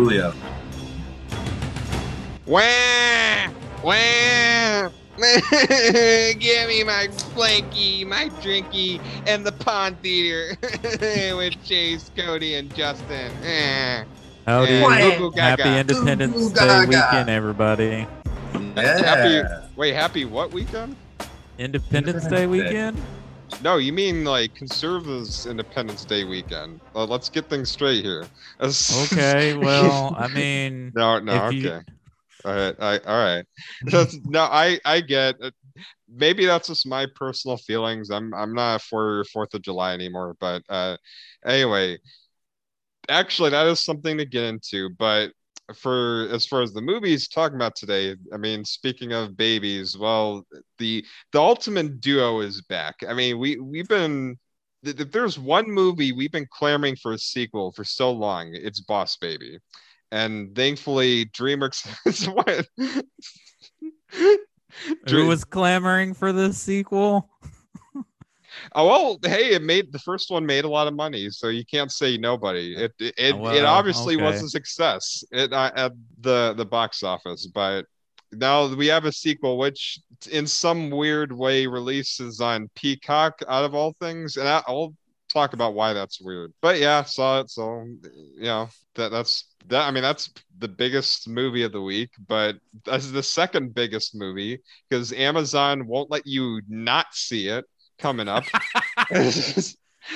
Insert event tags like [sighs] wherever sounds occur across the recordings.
Julio. Wah! Wah! [laughs] Give me my blankie, my drinky, and the pond theater [laughs] with Chase, Cody, and Justin. Eh. Howdy. And Wah. Goo Goo Happy Independence Ooh, Day gaga. weekend, everybody. Happy, Yeah. wait, happy what weekend? Independence Independence Day. weekend? No, you mean like conservatives Independence Day weekend. Uh, let's get things straight here. Okay, [laughs] well, I mean, No, no, If you- okay. All right, I, all right. That's [laughs] no, I, I get. It. Maybe that's just my personal feelings. I'm, I'm not for Fourth of July anymore. But uh, anyway, actually, that is something to get into. But for as far as the movies talking about today, I mean, speaking of babies, well, the the Ultimate Duo is back. I mean, we we've been. If there's one movie we've been clamoring for a sequel for so long, it's Boss Baby and thankfully DreamWorks [laughs] is what who was clamoring for the sequel? Oh well hey it made the first one made a lot of money so you can't say nobody. It it, Oh, it well, obviously was a success it, uh, at the the box office but now we have a sequel which in some weird way releases on peacock out of all things and I, i'll talk about why that's weird. But yeah saw it so you know that that's that i mean that's the biggest movie of the week but that's the second biggest movie because amazon won't let you not see it coming up [laughs]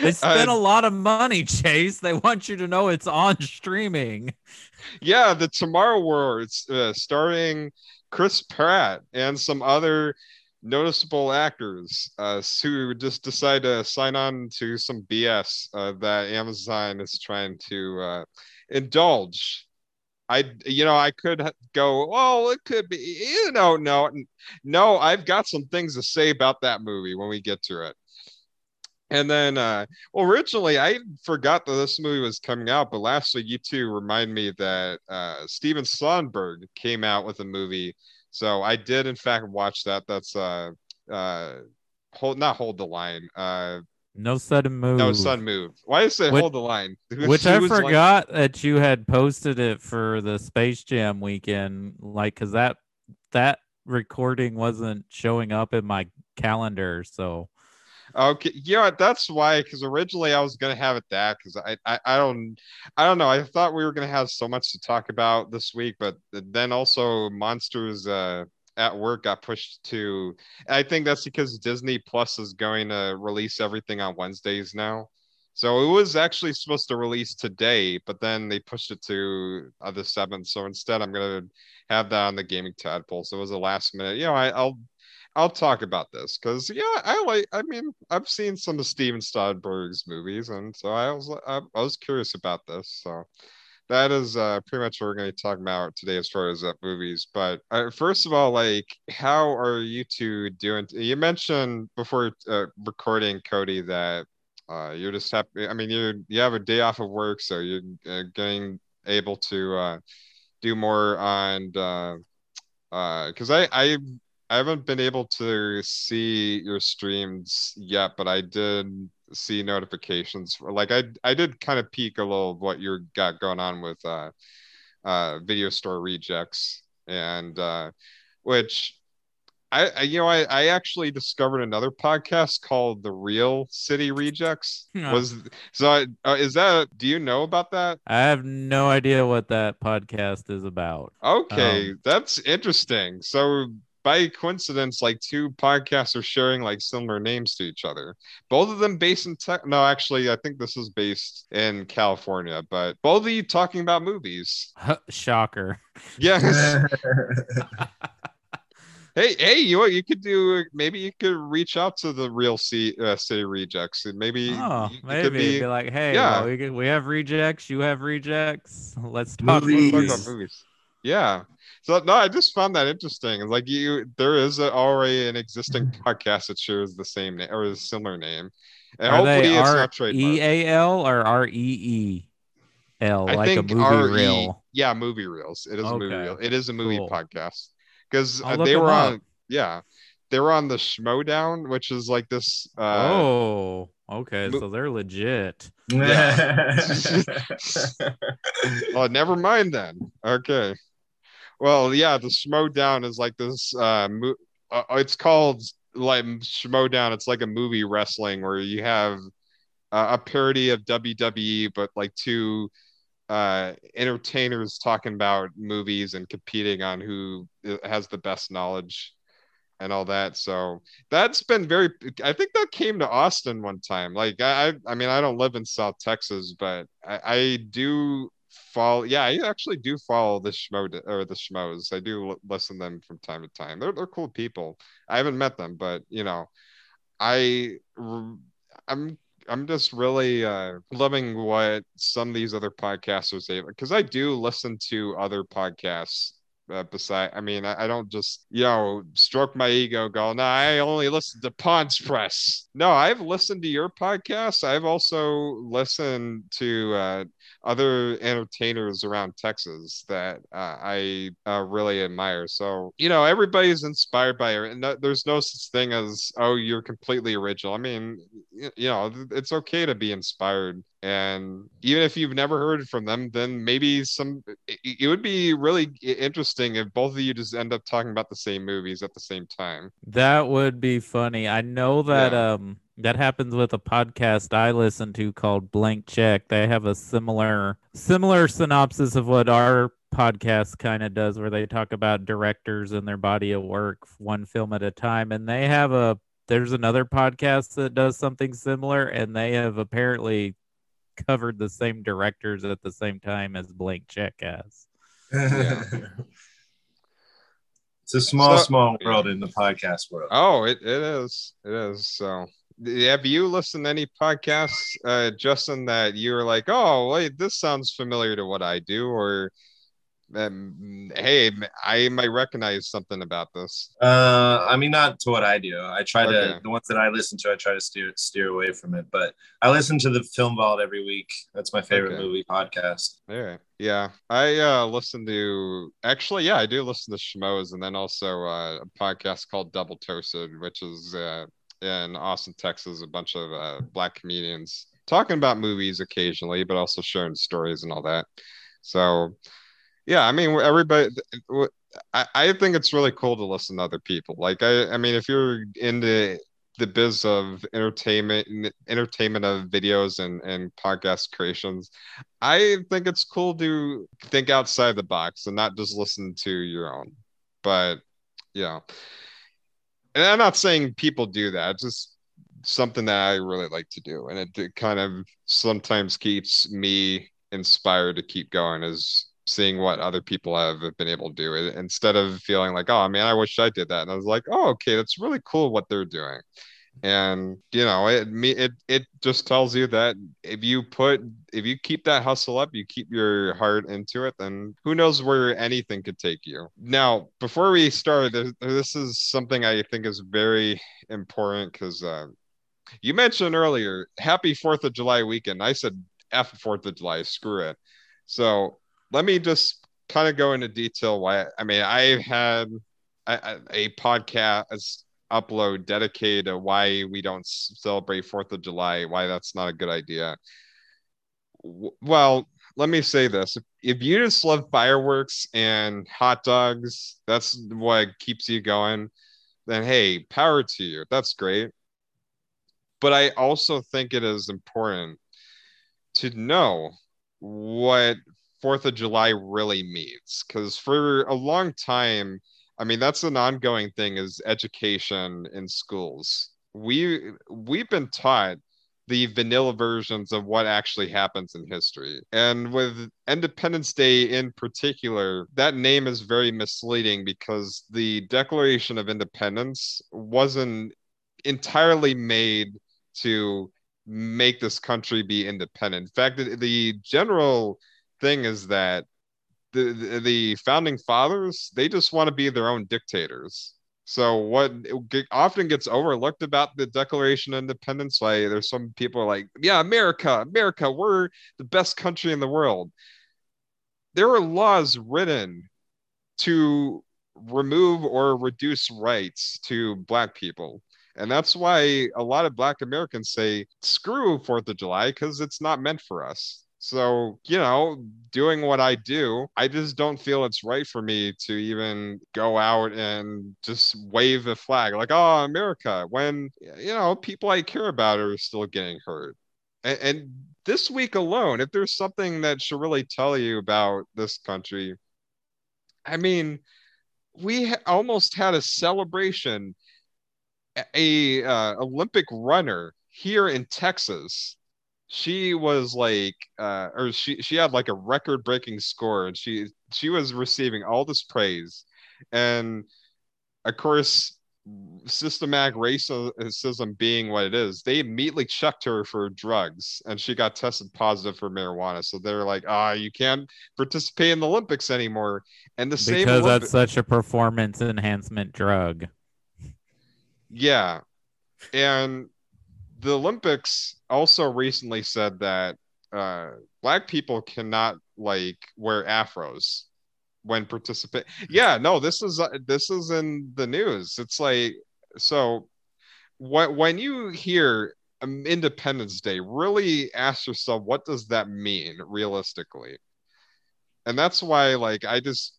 They [laughs] spent Uh, a lot of money, Chase. They want you to know it's on streaming. yeah the tomorrow war uh, starring chris pratt and some other noticeable actors uh, who just decide to sign on to some bs uh, that amazon is trying to uh, indulge i you know i could go well it could be you know no no i've got some things to say about that movie when we get to it. And then uh well originally i forgot that this movie was coming out but last week you two remind me that uh steven Soderbergh came out with a movie. So i did in fact watch that. That's uh uh hold not hold the line uh No sudden move. no sudden move why did I say Which- hold the line [laughs] Which I forgot that you had posted it for the Space Jam weekend, like because that that recording wasn't showing up in my calendar. So Okay, yeah. That's why. Because originally I was gonna have it that because I, I I don't I don't know. I thought we were gonna have so much to talk about this week, but then also Monsters uh, at Work got pushed to. I think that's because Disney Plus is going to release everything on Wednesdays now. So it was actually supposed to release today, but then they pushed it to uh, the seventh. So instead, I'm gonna have that on the gaming tadpole. So it was a last minute. You know, I, I'll I'll talk about this because yeah, I like. I mean, I've seen some of Steven Soderbergh's movies, and so I was I, I was curious about this. So that is uh, pretty much what we're going to be talking about today as far as uh, movies. But uh, first of all, like, how are you two doing? You mentioned before uh, recording, Cody, that uh, you're just happy. I mean, you you have a day off of work, so you're uh, getting able to uh, do more on. Uh, because I I I haven't been able to see your streams yet, but I did see notifications. For, like I I did kind of peek a little of what you got going on with uh uh video store rejects and uh which I, I you know I, I actually discovered another podcast called the Real City Rejects. Yeah. Was so I, uh, is that do you know about that? I have no idea what that podcast is about. Okay, Um, that's interesting. So by coincidence, like two podcasts are sharing like similar names to each other. Both of them based in tech. No, actually, I think this is based in California, but both of you talking about movies. Shocker. Yes. [laughs] [laughs] hey, hey, you know you could do? Maybe you could reach out to the real C, uh, city rejects, and maybe Oh, you- you maybe could be, be like, hey, yeah. well, we could- we have rejects, you have rejects. Let's talk Movies. talk about movies. Yeah. So no, I just found that interesting. It's Like you, there is a, already an existing [laughs] podcast that shares the same name or a similar name, and Are hopefully they it's R. E A L or R E E L, I like a think movie RE reel? Yeah, movie reels. It is a movie reel. It is a movie Cool. podcast because I'll uh, look they 'em were up. on. Yeah, they were on the Schmoedown, which is like this. Uh, oh, okay. mo- So they're legit. [laughs] [laughs] oh, never mind then. Okay. Well, yeah, the Schmoedown is like this. Uh, mo- uh, it's called like Schmoedown. It's like a movie wrestling where you have uh, a parody of WWE, but like two uh entertainers talking about movies and competing on who uh, has the best knowledge and all that so that's been very i think that came to austin one time like i, I mean i don't live in south texas but i, I do follow yeah i actually do follow the schmo or the schmoes. I do listen to them from time to time. They're, they're cool people. I haven't met them but you know I I'm i'm just really uh loving what some of these other podcasters say because i do listen to other podcasts uh, beside i mean I, I don't just you know stroke my ego go no i only listen to Pond's Press no i've listened to your podcast i've also listened to uh other entertainers around Texas that uh, I uh, really admire. So, you know, everybody's inspired by her, and there's no such thing as, oh, you're completely original. I mean, you know, it's okay to be inspired. And even if you've never heard from them, then maybe some, it, would be really interesting if both of you just end up talking about the same movies at the same time. That would be funny. I know that Yeah. um that happens with a podcast I listen to called Blank Check. They have a similar similar synopsis of what our podcast kind of does where they talk about directors and their body of work one film at a time and they have a there's another podcast that does something similar and they have apparently covered the same directors at the same time as Blank Check has. Yeah. [laughs] it's a small, So- small world in the podcast world. Oh, it, it is. It is. So have you listened to any podcasts, uh, Justin, that you're like, oh, wait, this sounds familiar to what I do, or um, hey, I might recognize something about this. Uh, I mean, not to what I do. I try to the ones that I listen to. I try to steer steer away from it. But I listen to the Film Vault every week. That's my favorite Okay. movie podcast. All right. Yeah. I uh listen to actually, yeah, I do listen to Schmoes and then also uh, a podcast called Double Toasted, which is uh in Austin, Texas, a bunch of uh, black comedians talking about movies occasionally, but also sharing stories and all that. So yeah, I mean everybody I, I think it's really cool to listen to other people. Like I I mean if you're into the biz of entertainment entertainment of videos and and podcast creations I think it's cool to think outside the box and not just listen to your own. But yeah. And I'm not saying people do that. It's just something that I really like to do. And it, it kind of sometimes keeps me inspired to keep going is seeing what other people have been able to do instead of feeling like, oh man, I wish I did that. And I was like, oh, okay, that's really cool what they're doing. And you know it me it it just tells you that if you put if you keep that hustle up you keep your heart into it then who knows where anything could take you. Now before we start this, is something i think is very important because uh, you mentioned earlier happy fourth of july weekend. I said f fourth of july screw it. So let me just kind of go into detail why i mean i had a, a podcast upload dedicated to why we don't celebrate Fourth of July, why that's not a good idea. Well, let me say this: if, if you just love fireworks and hot dogs, that's what keeps you going. Then hey, power to you. That's great. But I also think it is important to know what Fourth of July really means, because for a long time I mean, that's an ongoing thing is education in schools. We we've been taught the vanilla versions of what actually happens in history. And with Independence Day in particular, that name is very misleading because the Declaration of Independence wasn't entirely made to make this country be independent. In fact, the, the general thing is that the, the founding fathers they just want to be their own dictators so what often gets overlooked about the declaration of independence why there's some people are like yeah america america we're the best country in the world there are laws written to remove or reduce rights to black people. And that's why a lot of black Americans say, screw Fourth of July, because it's not meant for us. So, you know, doing what I do, I just don't feel it's right for me to even go out and just wave a flag like, oh, America, when, you know, people I care about are still getting hurt. And, and this week alone, if there's something that should really tell you about this country, I mean, we ha- almost had a celebration, a uh, Olympic runner here in Texas she was like uh or she she had like a record breaking score and she she was receiving all this praise. And of course systematic racism being what it is they immediately checked her for drugs and she got tested positive for marijuana. So they're like ah oh, you can't participate in the olympics anymore. And the same because that's such a performance enhancement drug. Yeah. And the Olympics also recently said that uh, black people cannot like wear afros when participate. Yeah, no, this is uh, this is in the news. It's like so when when you hear um, Independence Day, really ask yourself what does that mean realistically. And that's why like I just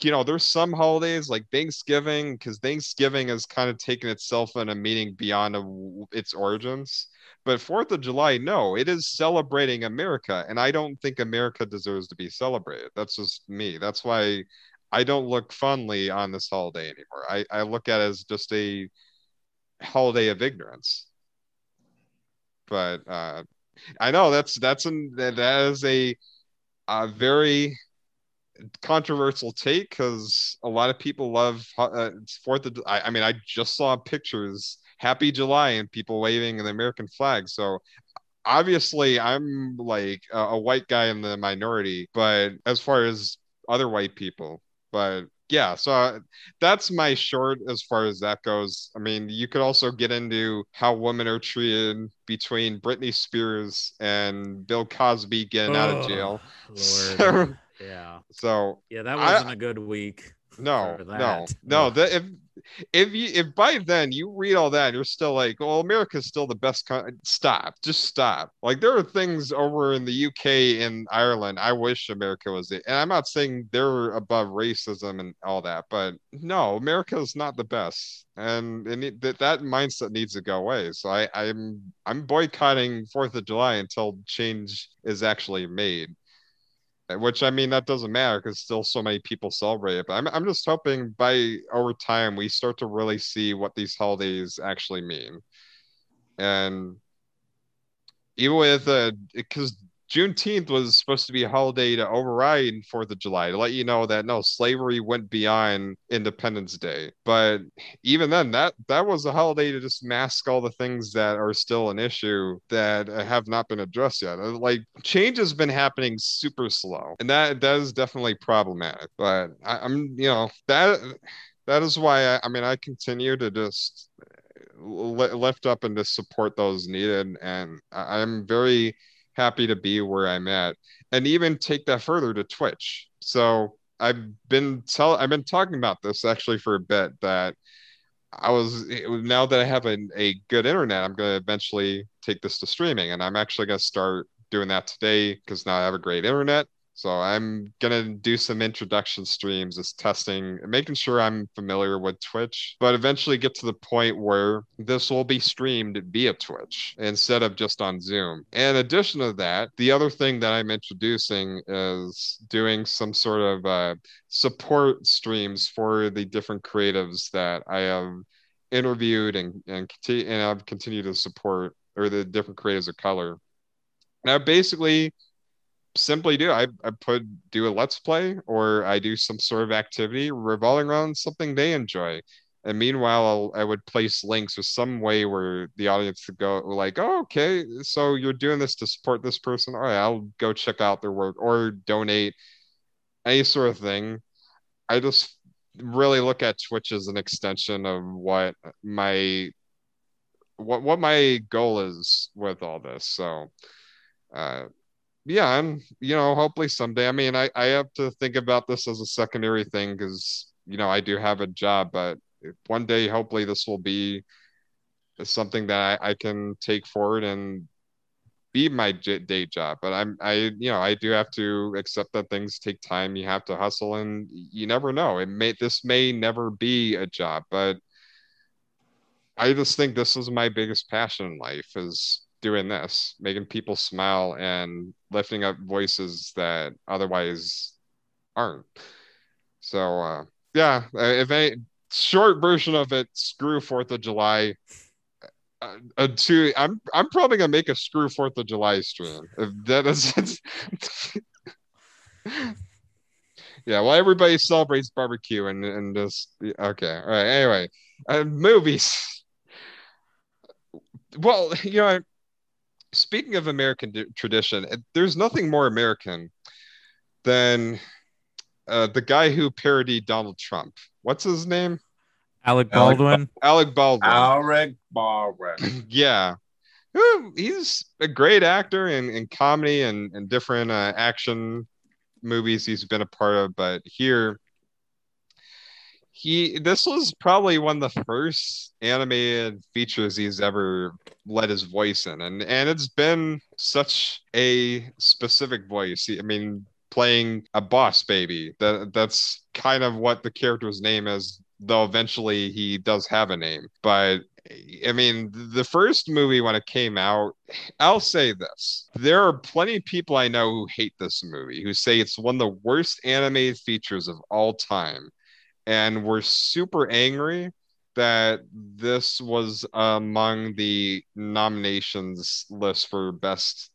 you know, there's some holidays like Thanksgiving, because Thanksgiving has kind of taken itself in a meaning beyond a, its origins. But Fourth of July, no, it is celebrating America, and I don't think America deserves to be celebrated. That's just me. That's why I don't look fondly on this holiday anymore. I, I look at it as just a holiday of ignorance. But uh, I know that's that's an that is a, a very controversial take because a lot of people love uh, Fourth of. I, I mean, I just saw pictures Happy July and people waving the American flag. So obviously, I'm like a, a white guy in the minority, but as far as other white people, but yeah, so uh, that's my short as far as that goes. I mean, you could also get into how women are treated between Britney Spears and Bill Cosby getting oh, out of jail. [laughs] So, yeah. So yeah, that wasn't I, a good week. No, no, no. That if if you if by then you read all that, you're still like, well, America's still the best. Con-. Stop, just stop. Like there are things over in the UK and Ireland. I wish America was it, and I'm not saying they're above racism and all that, but no, America is not the best, and and that that mindset needs to go away. So I I'm I'm boycotting Fourth of July until change is actually made which I mean that doesn't matter because still so many people celebrate it. But I'm I'm just hoping by over time we start to really see what these holidays actually mean, and even with uh because Juneteenth was supposed to be a holiday to override Fourth of July to let you know that no slavery went beyond Independence Day. But even then, that that was a holiday to just mask all the things that are still an issue that have not been addressed yet. Uh, like change has been happening super slow, and that that is definitely problematic. But I, I'm you know that that is why I, I mean I continue to just lift up and to support those needed, and I'm very happy to be where I'm at, and even take that further to Twitch. So I've been tell I've been talking about this actually for a bit that I was now that I have a, a good internet, I'm to eventually take this to streaming, and I'm actually going to start doing that today because now I have a great internet. So I'm gonna do some introduction streams, just testing, making sure I'm familiar with Twitch, but eventually get to the point where this will be streamed via Twitch instead of just on Zoom. In addition to that, the other thing that I'm introducing is doing some sort of uh, support streams for the different creatives that I have interviewed and and, continue, and I've continued to support or the different creatives of color. Now, basically simply do I, I put do a let's play or I do some sort of activity revolving around something they enjoy. And meanwhile, I'll, I would place links with some way where the audience could go like, oh, okay, so you're doing this to support this person. All right, I'll go check out their work or donate any sort of thing. I just really look at Twitch as an extension of what my what what my goal is with all this. So uh yeah, and you know, hopefully someday. I mean, I, I have to think about this as a secondary thing because you know I do have a job, but one day hopefully this will be something that I, I can take forward and be my j- day job. But I'm I you know I do have to accept that things take time. You have to hustle, and you never know. It may this may never be a job, but I just think this is my biggest passion in life is doing this, making people smile and lifting up voices that otherwise aren't. So uh, yeah, uh, if a short version of it, screw Fourth of July. Uh, uh, to I'm I'm probably gonna make a screw Fourth of July stream. If that is, [laughs] yeah. Well, everybody celebrates barbecue and and just okay. All right. Anyway, uh, movies. Well, you know, speaking of American d- tradition, there's nothing more American than uh, the guy who parodied Donald Trump. What's his name? Alec Baldwin. Alec Baldwin. Alec Baldwin. [clears throat] yeah. He's a great actor in, in comedy and, and different uh, action movies he's been a part of. But here, he this was probably one of the first animated features he's ever let his voice in and and it's been such a specific voice i mean playing a boss baby that that's kind of what the character's name is though eventually he does have a name but I mean, the first movie when it came out, I'll say this. There are plenty of people I know who hate this movie, who say it's one of the worst animated features of all time and were super angry that this was among the nominations list for best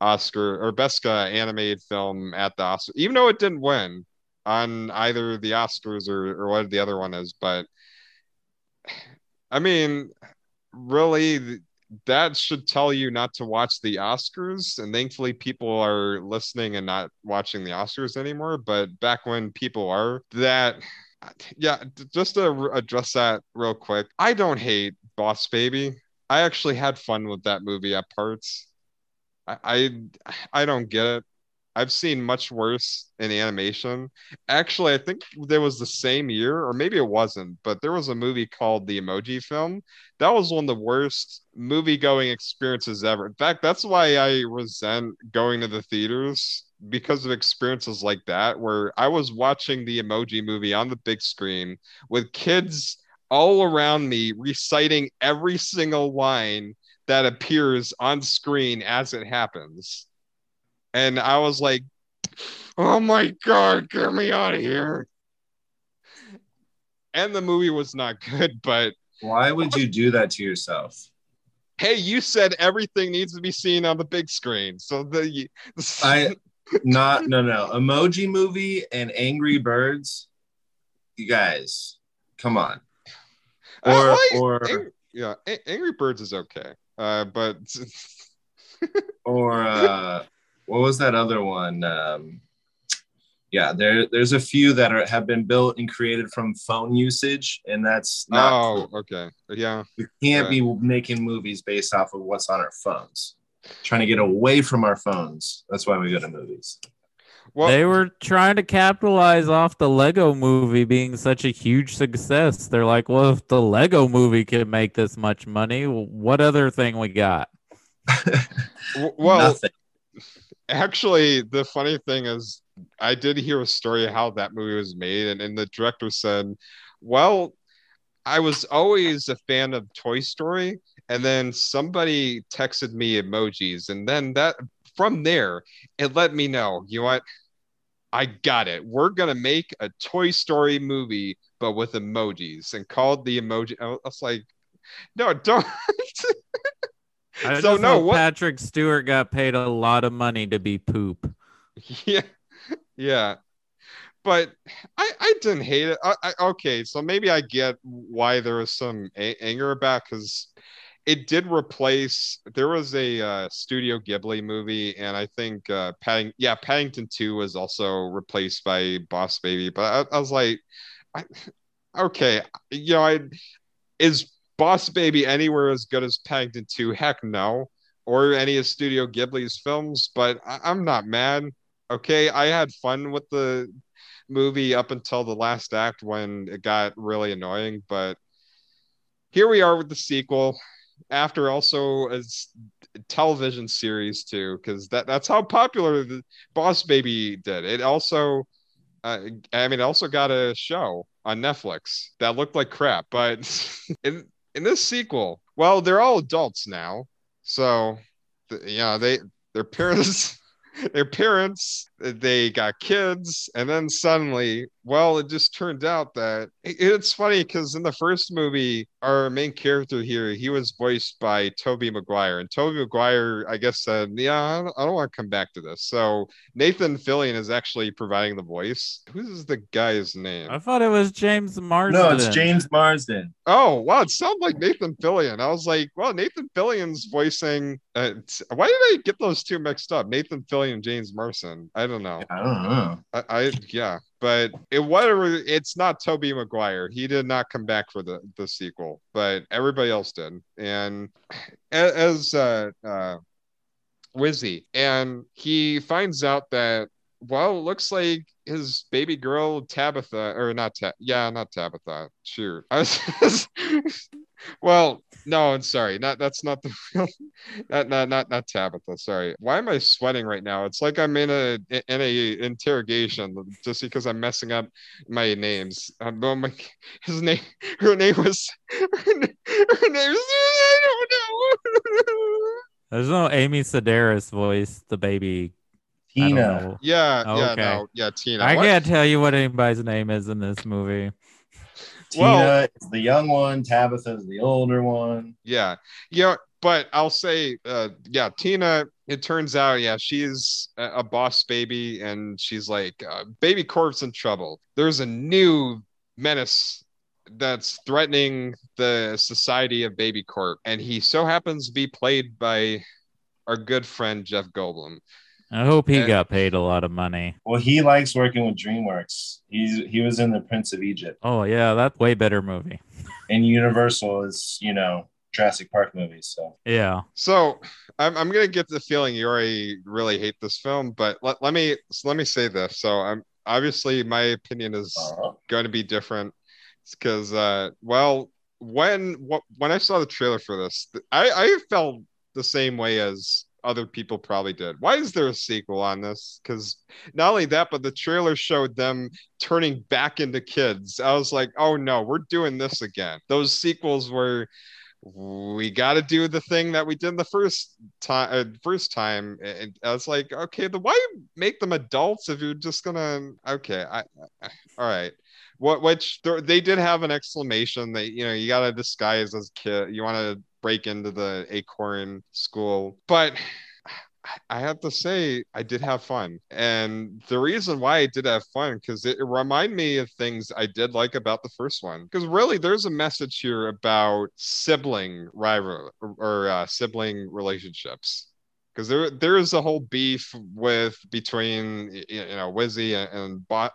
Oscar or best uh, animated film at the Oscar, even though it didn't win on either the Oscars or, or what the other one is. But I mean, really, that should tell you not to watch the Oscars. And thankfully, people are listening and not watching the Oscars anymore. But back when people are, that yeah, just to address that real quick, I don't hate Boss Baby. I actually had fun with that movie at parts. I, I, I don't get it. I've seen much worse in animation. Actually, I think there was the same year, or maybe it wasn't, but there was a movie called The Emoji Film. That was one of the worst movie going experiences ever. In fact, that's why I resent going to the theaters because of experiences like that, where I was watching the emoji movie on the big screen with kids all around me reciting every single line that appears on screen as it happens. And I was like, oh my God, get me out of here. And the movie was not [laughs] good, but. Why would you do that to yourself? Hey, you said everything needs to be seen on the big screen. So the. I [laughs] not no no. Emoji movie and angry birds. You guys come on. Or like, or yeah A- angry birds is okay uh but [laughs] or uh what was that other one? Um yeah there there's a few that are have been built and created from phone usage and that's not oh cool. okay. Yeah. We can't be making movies based off of what's on our phones trying to get away from our phones. That's why we go to movies. Well, they were trying to capitalize off the Lego movie being such a huge success. They're like, well, if the Lego movie can make this much money, what other thing we got? well, Nothing. actually, the funny thing is, I did hear a story of how that movie was made, and, and the director said, well, I was always a fan of Toy Story and then somebody texted me emojis and then that from there it let me know you know what? I got it. We're gonna make a toy story movie but with emojis and called the emoji i was like no don't. I so no what patrick stewart got paid a lot of money to be poop. [laughs] Yeah yeah. But I, I didn't hate it. I, I, okay, so maybe I get why there was some a- anger about because it did replace there was a uh, studio ghibli movie and i think uh padding yeah paddington 2 was also replaced by boss baby but i, I was like I, okay you know i is boss baby anywhere as good as paddington 2 heck no or any of studio ghibli's films but I, i'm not mad okay i had fun with the movie up until the last act when it got really annoying. But here we are with the sequel after also a s- television series too, because that, that's how popular the Boss Baby did. It also, uh, I mean, also got a show on Netflix that looked like crap. But [laughs] in in this sequel, well, they're all adults now, so yeah, they their parents. [laughs] Their parents, they got kids, and then suddenly, well, it just turned out that it's funny because in the first movie, our main character here, he was voiced by Tobey Maguire, and Tobey Maguire, I guess, said, "Yeah, I don't, don't want to come back to this." So Nathan Fillion is actually providing the voice. Who's the guy's name? I thought it was James Marsden. No, it's James Marsden. Oh, wow, it sounds like Nathan Fillion. I was like, well, Nathan Fillion's voicing. Uh, why did I get those two mixed up? Nathan Fillion, James Marsden. I don't know. I don't know. I, I yeah, but it whatever. It's not Tobey Maguire. He did not come back for the the sequel, but everybody else did. And as uh, uh, Wizzy, and he finds out that well, it looks like his baby girl Tabitha, or not Tab, yeah, not Tabitha. Sure, [laughs] I was. Well, no, I'm sorry. Not that's not the [laughs] real. Not not not not Tabitha. Sorry. Why am I sweating right now? It's like I'm in a in a interrogation just because I'm messing up my names. Um, oh my, [laughs] his name, her name was, her, [laughs] na- her name is. I don't know. There's no Amy Sedaris voice, the baby. Tina. know. Yeah, yeah, Okay. no, yeah, Tina. I What? can't tell you what anybody's name is in this movie. Tina Well- is the young one. Tabitha is the older one. Yeah, yeah, but I'll say, uh, yeah, Tina. It turns out, yeah, she's a, a boss baby, and she's like, uh, Baby Corp's in trouble. There's a new menace that's threatening the society of Baby Corp, and he so happens to be played by our good friend Jeff Goldblum. I hope he Yeah. got paid a lot of money. Well, he likes working with DreamWorks. He's he was in the Prince of Egypt, Oh yeah, that's way better movie. and Universal is you know Jurassic Park movies. So Yeah. So I'm, I'm gonna get the feeling you already really hate this film, but let, let me let me say this. So I'm obviously my opinion is uh, going to be different because uh well when what when i saw the trailer for this i i felt the same way as other people probably did. Why is there a sequel on this? Because not only that but the trailer showed them turning back into kids. I was like oh no we're doing this again. Those sequels were we got to do the thing that we did the first time uh, first time. And i was like okay the why make them adults if you're just gonna okay i, I all right. What which they did have an exclamation that you know you got to disguise as kid you want to break into the acorn school but I have to say, I did have fun. And the reason why I did have fun, because it, reminded me of things I did like about the first one. Because really, there's a message here about sibling rival or uh, sibling relationships. Because there, there is a whole beef with between you know Wizzy and, and Bot,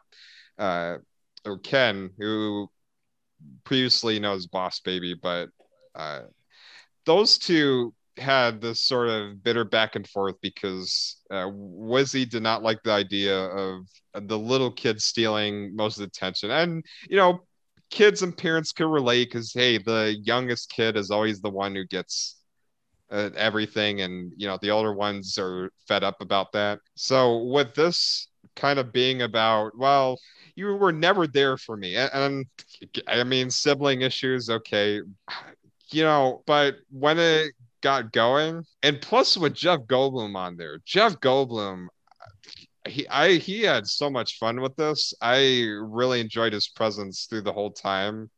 uh, or Ken, who previously knows Boss Baby, but uh, those two had this sort of bitter back and forth because uh, Wizzy did not like the idea of the little kid stealing most of the attention. And, you know, kids and parents could relate because, hey, the youngest kid is always the one who gets uh, everything. And, you know, the older ones are fed up about that. So, with this kind of being about, well, you were never there for me. And, and I mean, sibling issues, okay. You know, but when it got going, and plus with Jeff Goldblum on there, Jeff Goldblum, he I he had so much fun with this. I really enjoyed his presence through the whole time.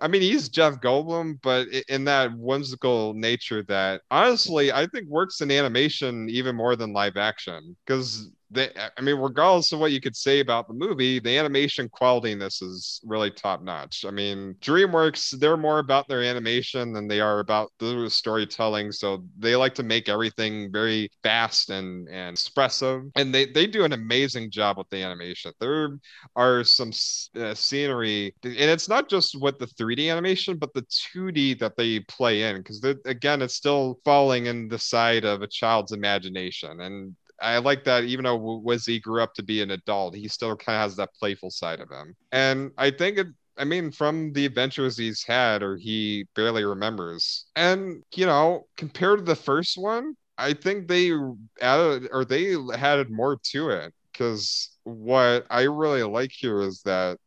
I mean, he's Jeff Goldblum, but in that whimsical nature that honestly I think works in animation even more than live action because I mean, regardless of what you could say about the movie, the animation quality in this is really top notch. I mean, DreamWorks, they're more about their animation than they are about the storytelling. So they like to make everything very fast and, and expressive. And they, they do an amazing job with the animation. There are some uh, scenery, and it's not just with the 3D animation, but the 2D that they play in. Because again, it's still falling in the side of a child's imagination. And I like that even though Wizzy grew up to be an adult, he still kind of has that playful side of him. And I think it I mean, from the adventures he's had, or he barely remembers. And, you know, compared to the first one, I think they added or they added more to it. Because what I really like here is that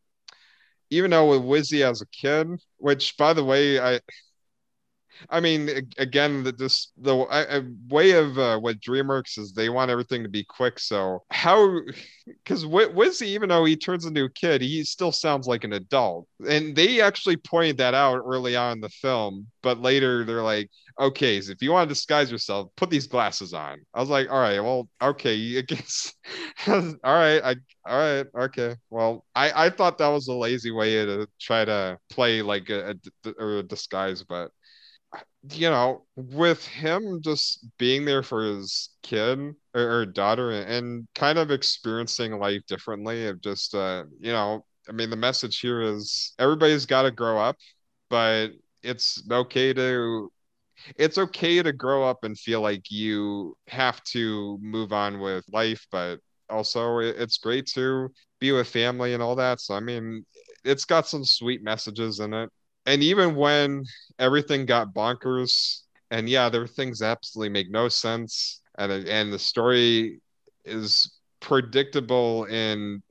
even though with Wizzy as a kid, which by the way, I I mean, again, the this the uh, way of uh, what DreamWorks is they want everything to be quick. So how? [laughs] Because Wizzy, even though he turns into a kid, he still sounds like an adult, and they actually pointed that out early on in the film. But later, they're like, "Okay, so if you want to disguise yourself, put these glasses on." I was like, "All right, well, okay, [laughs] [laughs] I guess, all right, I, all right, okay." Well, I I thought that was a lazy way to try to play like a, a, a disguise, but you know, with him just being there for his kid or, or daughter and kind of experiencing life differently, of just, uh, you know, I mean, the message here is everybody's got to grow up, but it's okay to it's okay to grow up and feel like you have to move on with life, but also it's great to be with family and all that. So I mean, it's got some sweet messages in it and even when everything got bonkers, and yeah, there are things absolutely make no sense, and and the story is predictable in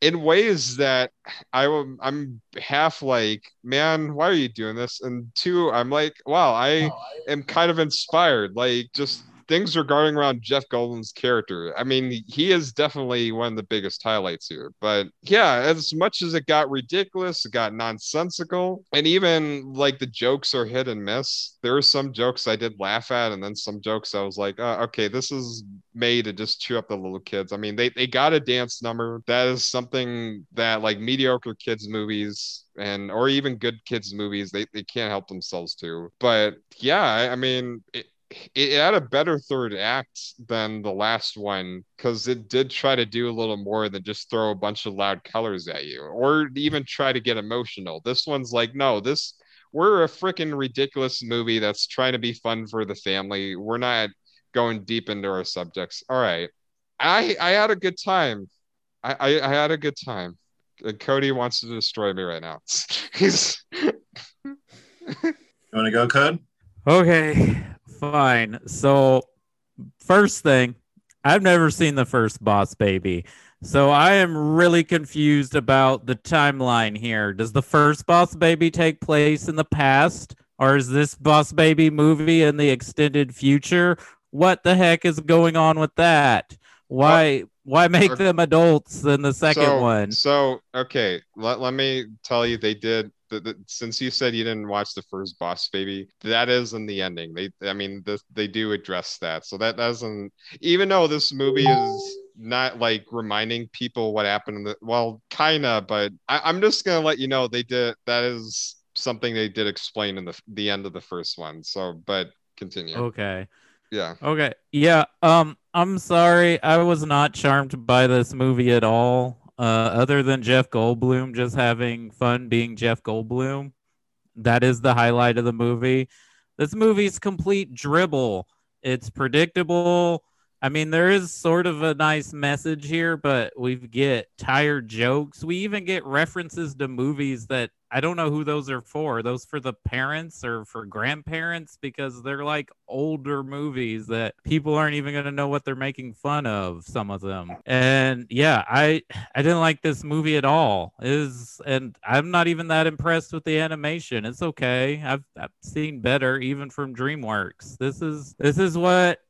in ways that I I'm half like, man, why are you doing this? And two, I'm like, wow, I am kind of inspired. Like just things regarding around Jeff Goldblum's character. I mean, he is definitely one of the biggest highlights here. But yeah, as much as it got ridiculous, it got nonsensical, and even like the jokes are hit and miss. There are some jokes I did laugh at, and then some jokes I was like, oh, okay, this is made to just chew up the little kids. I mean, they they got a dance number. That is something that like mediocre kids movies and or even good kids movies they, they can't help themselves to but yeah i, mean it, it had a better third act than the last one because it did try to do a little more than just throw a bunch of loud colors at you or even try to get emotional. This one's like, no, this we're a freaking ridiculous movie that's trying to be fun for the family. We're not going deep into our subjects. All right. I I had a good time. I I, I had a good time. Uh, Cody wants to destroy me right now. [laughs] He's You want to go, Code? Okay fine. So, first thing, I've never seen the first Boss Baby. So I am really confused about the timeline here. Does the first Boss Baby take place in the past? Or is this Boss Baby movie in the extended future? What the heck is going on with that? Why why make them adults in the second so, one? So okay, let, let me tell you they did the, the, since you said you didn't watch the first Boss Baby, that is in the ending. They, I mean, the, they do address that. So that doesn't, even though this movie is not like reminding people what happened in the, well, kinda, but I, I'm just gonna let you know they did. That is something they did explain in the the end of the first one. So, but continue. Okay. Yeah. Okay. Yeah. Um. I'm sorry. I was not charmed by this movie at all uh, other than Jeff Goldblum just having fun being Jeff Goldblum. That is the highlight of the movie. This movie's complete dribble. It's predictable. I mean, there is sort of a nice message here, but we get tired jokes. We even get references to movies that I don't know who those are for. Are those for the parents or for grandparents because they're like older movies that people aren't even going to know what they're making fun of some of them. And yeah, I I didn't like this movie at all. Is and I'm not even that impressed with the animation. It's okay. I've I've seen better even from DreamWorks. This is this is what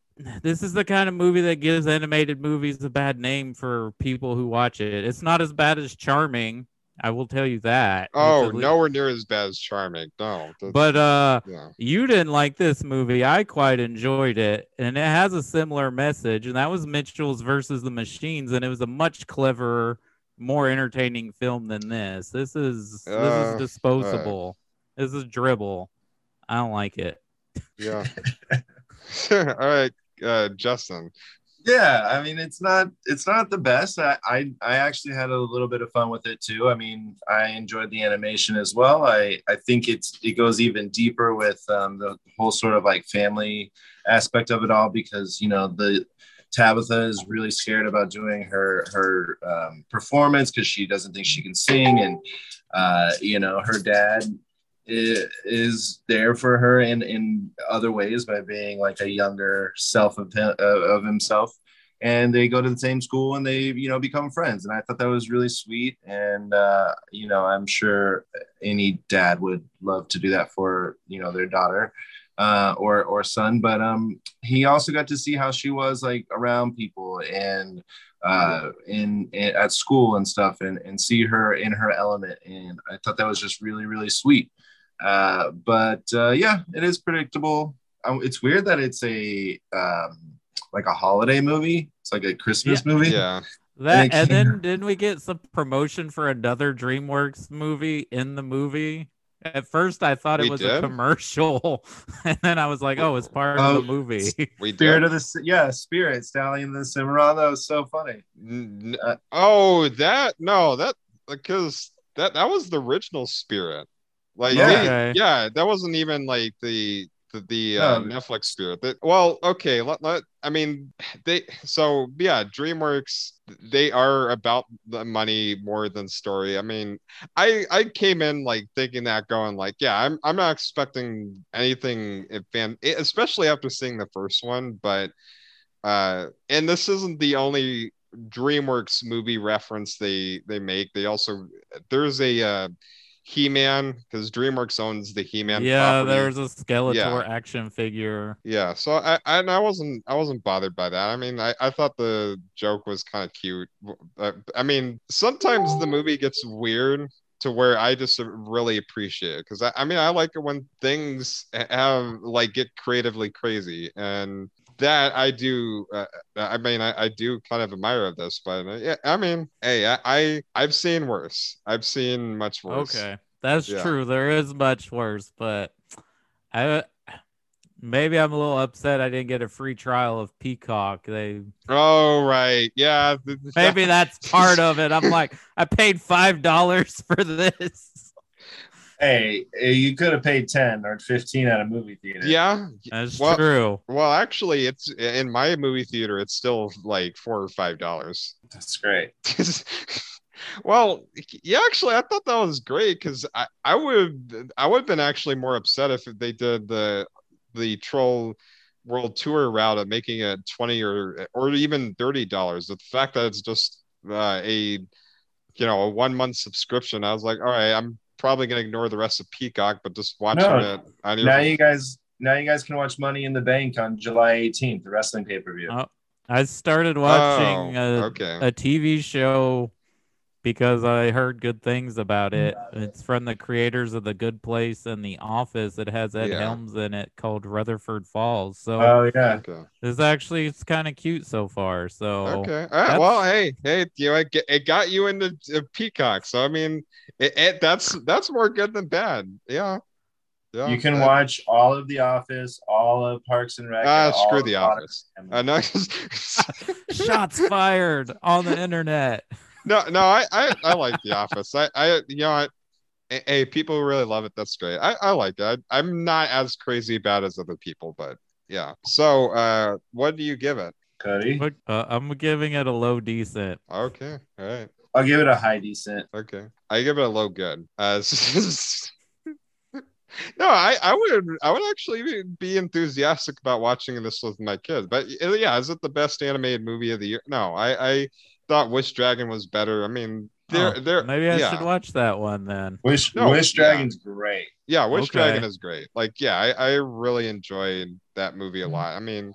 this is the kind of movie that gives animated movies a bad name for people who watch it. It's not as bad as Charming, I will tell you that. Oh, nowhere near as bad as Charming. No. But uh yeah. you didn't like this movie. I quite enjoyed it. And it has a similar message. And that was Mitchell's versus the Machines. And it was a much cleverer, more entertaining film than this. This is uh, this is uh, disposable. Uh, this is dribble. I don't like it. Yeah. [laughs] [laughs] All right, uh, Justin. Yeah i mean it's not it's not the best. I, I i actually had a little bit of fun with it too. I mean i enjoyed the animation as well. I i think it's it goes even deeper with um, the whole sort of like family aspect of it all because you know the Tabitha is really scared about doing her her um, performance because she doesn't think she can sing, and uh, you know her dad is there for her in in other ways by being like a younger self of, him, of himself. And they go to the same school and they you know become friends. And i thought that was really sweet. And uh, you know i'm sure any dad would love to do that for you know their daughter uh, or or son. But um he also got to see how she was like around people and uh in, in at school and stuff and and see her in her element. And i thought that was just really really sweet uh but uh yeah it is predictable Um, it's weird that it's a um like a holiday movie it's like a christmas movie Yeah. That it and then [laughs] didn't we get some promotion for another DreamWorks movie in the movie? At first, I thought it We was did? a commercial, [laughs] and then I was like, "Oh, it's part Oh, of the movie." [laughs] We spirit did. of the yeah spirit stallion of the cimarron that was so funny N- Uh, oh, that no, that because that that was the original spirit. Like, Yeah. they- yeah, that wasn't even like the the, the uh, No. Netflix spirit. That well, okay, let, let I mean they so yeah, DreamWorks they are about the money more than story. I mean, I I came in like thinking that going like yeah, I'm I'm not expecting anything if fan especially after seeing the first one, but uh and this isn't the only DreamWorks movie reference they they make. They also there's a uh He-Man because DreamWorks owns the He-Man. yeah, property. there's a Skeletor Yeah. action figure. Yeah, so I, I and I wasn't I wasn't bothered by that. I mean, I, I thought the joke was kind of cute. Uh, I mean, sometimes the movie gets weird to where I just really appreciate it because I, I mean I like it when things have like get creatively crazy and that I do. Uh, I mean I, I do kind of admire of this, but uh, yeah, I mean, hey, I, I I've seen worse. I've seen much worse. Okay, that's Yeah. true. There is much worse, but I maybe I'm a little upset I didn't get a free trial of Peacock. They Oh right, yeah. [laughs] maybe that's part of it. I'm like, I paid five dollars for this. Hey eh, you could have paid 10 or 15 at a movie theater Yeah, That's Well- true. Well, actually, it's in my movie theater. It's still like four or five dollars. that's great [laughs] well, yeah, actually, I thought that was great because I, I would I would have been actually more upset if they did the the troll world tour route of making it twenty or or even thirty dollars. The fact that it's just uh, a you know a one month subscription, I was like, all right, I'm probably gonna ignore the rest of Peacock, but just watching No, it on your now you guys now you guys can watch money in the bank on july 18th the wrestling pay-per-view. Oh, I started watching Oh, a, okay. a TV show because I heard good things about it. It's from the creators of The Good Place and The Office. It has Ed Yeah. Helms in it called Rutherford Falls. So oh yeah Okay. it's actually it's kind of cute so far. So Okay. All right. Well, hey, hey, you know, it, it got you into uh, Peacock, so I mean, it, it that's that's more good than bad. Yeah. Yeah. you can Uh, watch all of the office all of parks and rec Ah, all screw of the office. Family. I know. [laughs] [laughs] [laughs] shots fired on the internet. No, no, I, I, I like The Office. I, I, you know, I, hey, hey, people really love it. That's great. I, I like it. I, I'm not as crazy about as other people, but yeah. So, uh, what do you give it? Cody uh, I'm giving it a low decent. Okay. All right. I'll give it a high decent Okay. I give it a low good. Uh, [laughs] no, I, I would I would actually be- be enthusiastic about watching this with my kids. But yeah, is it the best animated movie of the year? No, I, I thought Wish Dragon was better. I mean, they're Oh, they're maybe I yeah. should watch that one then. wish No, wish yeah. dragon's great Yeah, Wish Okay. Dragon is great. Like, yeah, I, I really enjoyed that movie a Mm-hmm. lot. I mean,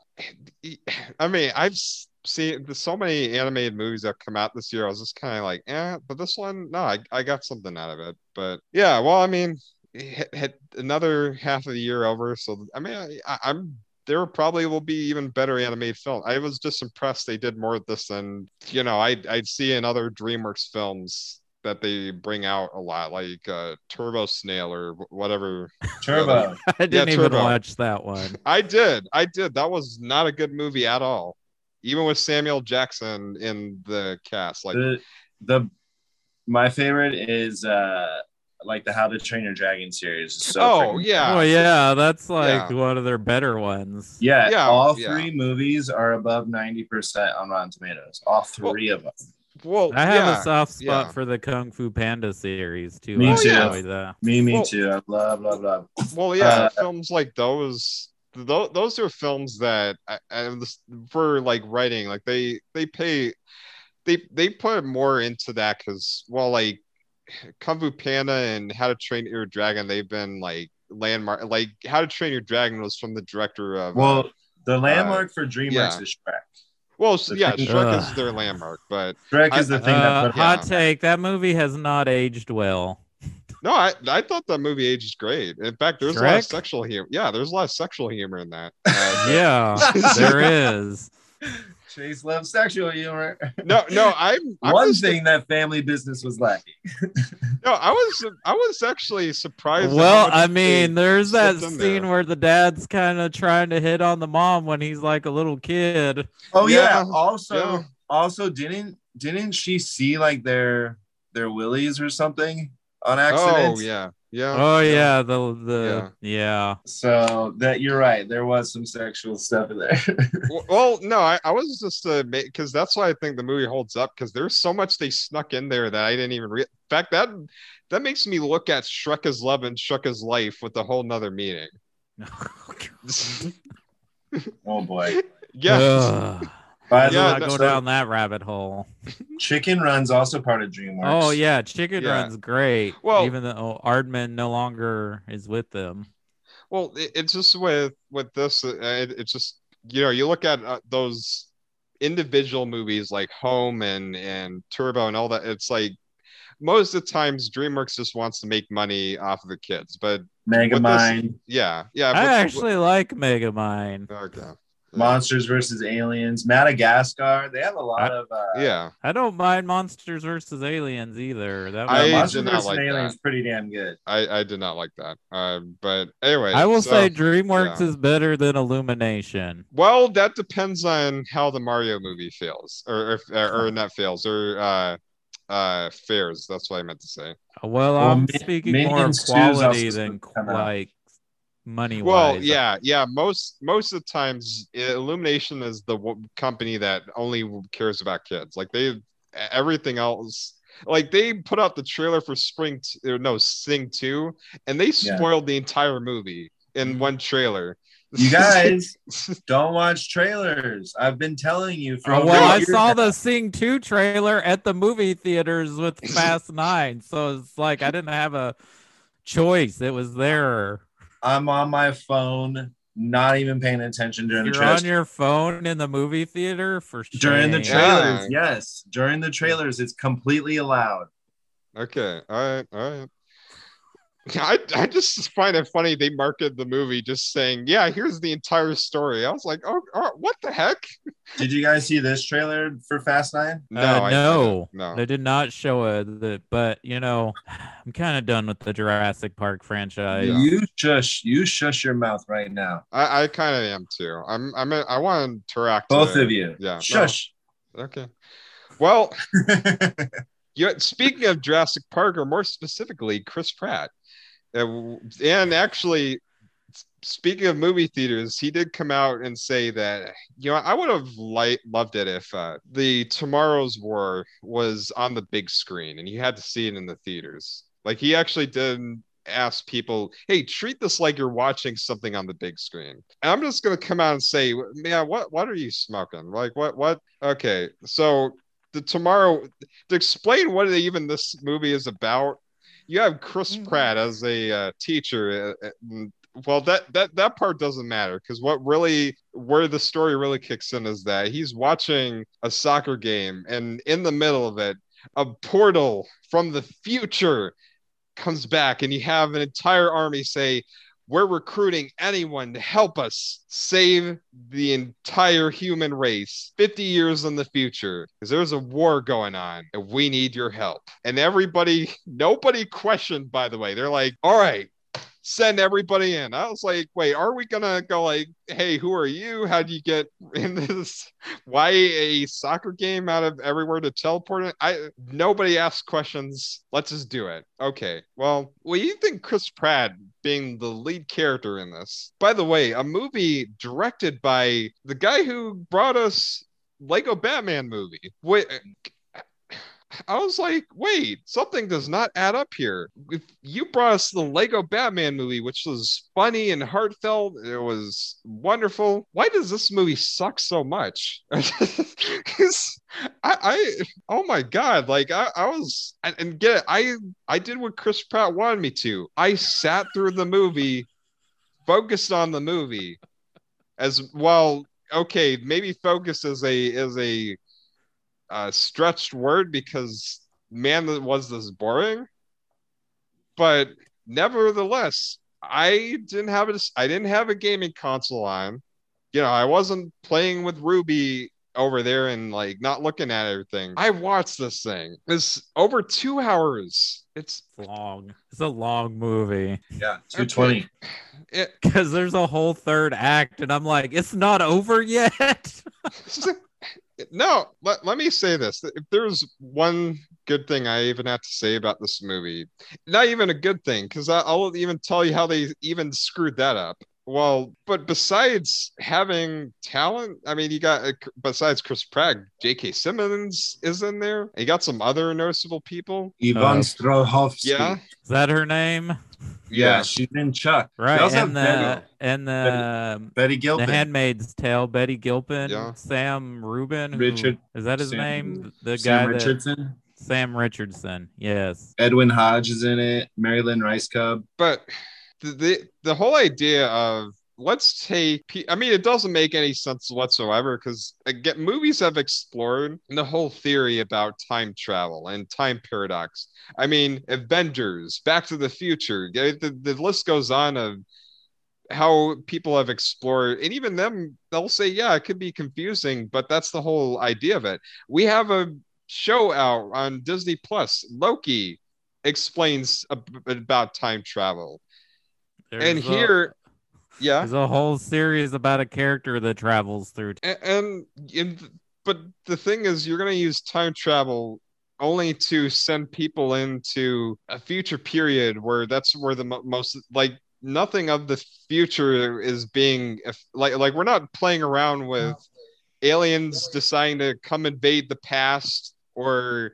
[sighs] I mean, I've seen so many animated movies that come out this year. I was just kind of like, eh, but this one, no, I, I got something out of it. But yeah, well, I mean, hit, hit another half of the year over. So I mean, I, I- I'm there probably will be even better animated film. I was just impressed they did more of this than you know I I'd see in other DreamWorks films that they bring out a lot, like uh, Turbo Snail or whatever. turbo I didn't even Turbo. watch that one. I did, I did. That was not a good movie at all, even with Samuel Jackson in the cast. Like, the the my favorite is uh like the How to Train Your Dragon series. So oh freaking- yeah. oh yeah, that's like Yeah. one of their better ones. yeah, Yeah, All yeah. three movies are above ninety percent on Rotten Tomatoes. All three of them. Well, I have yeah. a soft spot yeah. for the Kung Fu Panda series too. Me I too. enjoy that. Me, me Well- too. I love, love, love. Well, yeah, Uh, films like those, th- those are films that I, I, for like writing, like they they pay, they they put more into that because well, like Kung Fu Panda and How to Train Your Dragon, they've been like landmark. Like How to Train Your Dragon was from the director of. uh, Well, the landmark for DreamWorks yeah. is Shrek. well, s- the yeah, thing- Shrek is their landmark, but Shrek is I- the thing that Uh, put hot yeah. take: that movie has not aged well. no, I I thought that movie aged great. In fact, there's a lot of sexual humor. Yeah, there's a lot of sexual humor in that. [laughs] Uh, Yeah, [laughs] there is. [laughs] Chase loves sexual humor. no, no, [laughs] I'm, I'm One just- thing that family business was lacking. [laughs] No, I was I was actually surprised. Well, I mean, there's that scene there. where the dad's kind of trying to hit on the mom when he's like a little kid. Oh yeah. Yeah, Also, yeah. also didn't didn't she see like their their willies or something on oh, accident? Oh yeah, yeah. Oh yeah, the the yeah. So that you're right. There was some sexual stuff in there. [laughs] W- Well, no, I, I was just uh because that's why I think the movie holds up because there's so much they snuck in there that I didn't even read. In fact, that that makes me look at Shrek as love and Shrek as life with a whole nother meaning. [laughs] [laughs] oh boy. yeah, Ugh. By Let's the Yeah, way, not go so down that rabbit hole. Chicken Run's also part of DreamWorks. Oh yeah, Chicken Yeah. Run's great. Well- even though Aardman no longer is with them. Well, it, it's just with with this, uh, it, it's just you know you look at uh, those individual movies like Home and and Turbo and all that. It's like most of the times DreamWorks just wants to make money off of the kids, but Megamind, yeah, yeah. I but- actually like Megamind. okay. Monsters versus Aliens, Madagascar. They have a lot I- of uh, Yeah, I don't mind Monsters versus Aliens either. That I was, Monsters did not versus like Aliens that. pretty damn good. I I did not like that. Uh, but anyway, I will so- say DreamWorks yeah. is better than Illumination. Well, that depends on how the Mario movie fails, or or, or [laughs] not fails, or uh, uh, fares. That's what I meant to say. Well, Well, I'm Min- speaking more of Minions 2 is quality than supposed to come out. like money Well, yeah, yeah. Most most of the times, Illumination is the w- company that only cares about kids. Like they, everything else. Like they put out the trailer for Spring, t- or no, Sing Two, and they Yeah. spoiled the entire movie in mm-hmm. one trailer. You guys [laughs] don't watch trailers. I've been telling you for Oh, well, I saw now. the Sing 2 trailer at the movie theaters with [laughs] Fast 9. So it's like I didn't have a choice. It was there. I'm on my phone, not even paying attention during the You're trailers. on your phone in the movie theater for shame. during the Yeah. trailers, yes. During the trailers, it's completely allowed. Okay. All right. All right. I, I just find it funny they marketed the movie just saying, yeah, here's the entire story. I was like, oh, oh what the heck? Did you guys see this trailer for Fast Nine? No, Uh, no, no. They did not show it, the- but you know, I'm kind of done with the Jurassic Park franchise. Yeah. You shush, you shush your mouth right now. I, I kind of am too. I'm I'm a, I want to interact. Both of you. Yeah. no. Shush. Okay. Well, [laughs] you speaking of Jurassic Park, or more specifically, Chris Pratt, and actually, speaking of movie theaters, he did come out and say that you know I would have li- loved it if uh, the Tomorrow's War was on the big screen and you had to see it in the theaters. Like he actually did ask people, "Hey, treat this like you're watching something on the big screen." And I'm just gonna come out and say, "Man, what what are you smoking? Like what what?" Okay, so the tomorrow to explain what even this movie is about you have chris pratt as a uh, teacher uh, uh, well that that that part doesn't matter because what really where the story really kicks in is that he's watching a soccer game and in the middle of it a portal from the future comes back and you have an entire army say we're recruiting anyone to help us save the entire human race 50 years in the future because there's a war going on and we need your help. And everybody, [laughs] nobody questioned, by the way. They're like, all right, send everybody in. I was like, wait, are we gonna go like, hey, who are you? How do you get [laughs] in this? Why a soccer game out of everywhere to teleport? It? I nobody asked questions. Let's just do it. Okay. Well, what do you think Chris Pratt being the lead character in this? By the way, a movie directed by the guy who brought us Lego Batman movie. Wait, I was like, wait, something does not add up here. If you brought us the Lego Batman movie, which was funny and heartfelt, it was wonderful. Why does this movie suck so much? [laughs] I, I, oh my god, like I, I was, and, and get it, I, I did what Chris Pratt wanted me to. I sat through the movie, focused on the movie, as well. Okay, maybe focus is a is a uh, stretched word because man, that was this boring. But nevertheless, I didn't have a I didn't have a gaming console on. You know, I wasn't playing with Ruby over there and like not looking at everything. I watched this thing. It's over two hours. It's long. It's a long movie. Yeah, two twenty. Because [laughs] there's a whole third act, and I'm like, it's not over yet. [laughs] no let, let me say this. If there's one good thing i even have to say about this movie not even a good thing because i'll even tell you how they even screwed that up. Well but besides having talent i mean you got besides chris pratt j.k simmons is in there. You got some other noticeable people. Yvonne uh, Strahovski. yeah. Is that her name yeah, she's in Chuck. Right, and the and the Betty, Betty, Gilpin, the Handmaid's Tale, Betty Gilpin, yeah. Sam Rubin, who, Richard. Is that his Sam, name? The Sam guy Richardson. That, Sam Richardson. Yes. Edwin Hodge is in it. Mary Lynn Rajskub. But the, the the whole idea of let's take i mean it doesn't make any sense whatsoever because again movies have explored the whole theory about time travel and time paradox. I mean avengers back to the future the, the list goes on of how people have explored and even them they'll say yeah it could be confusing but that's the whole idea of it. We have a show out on disney plus. Loki explains about time travel. There's and here yeah. There's a whole series about a character that travels through and, and, and but the thing is you're going to use time travel only to send people into a future period where that's where the mo- most like nothing of the future is being like like we're not playing around with aliens deciding to come invade the past or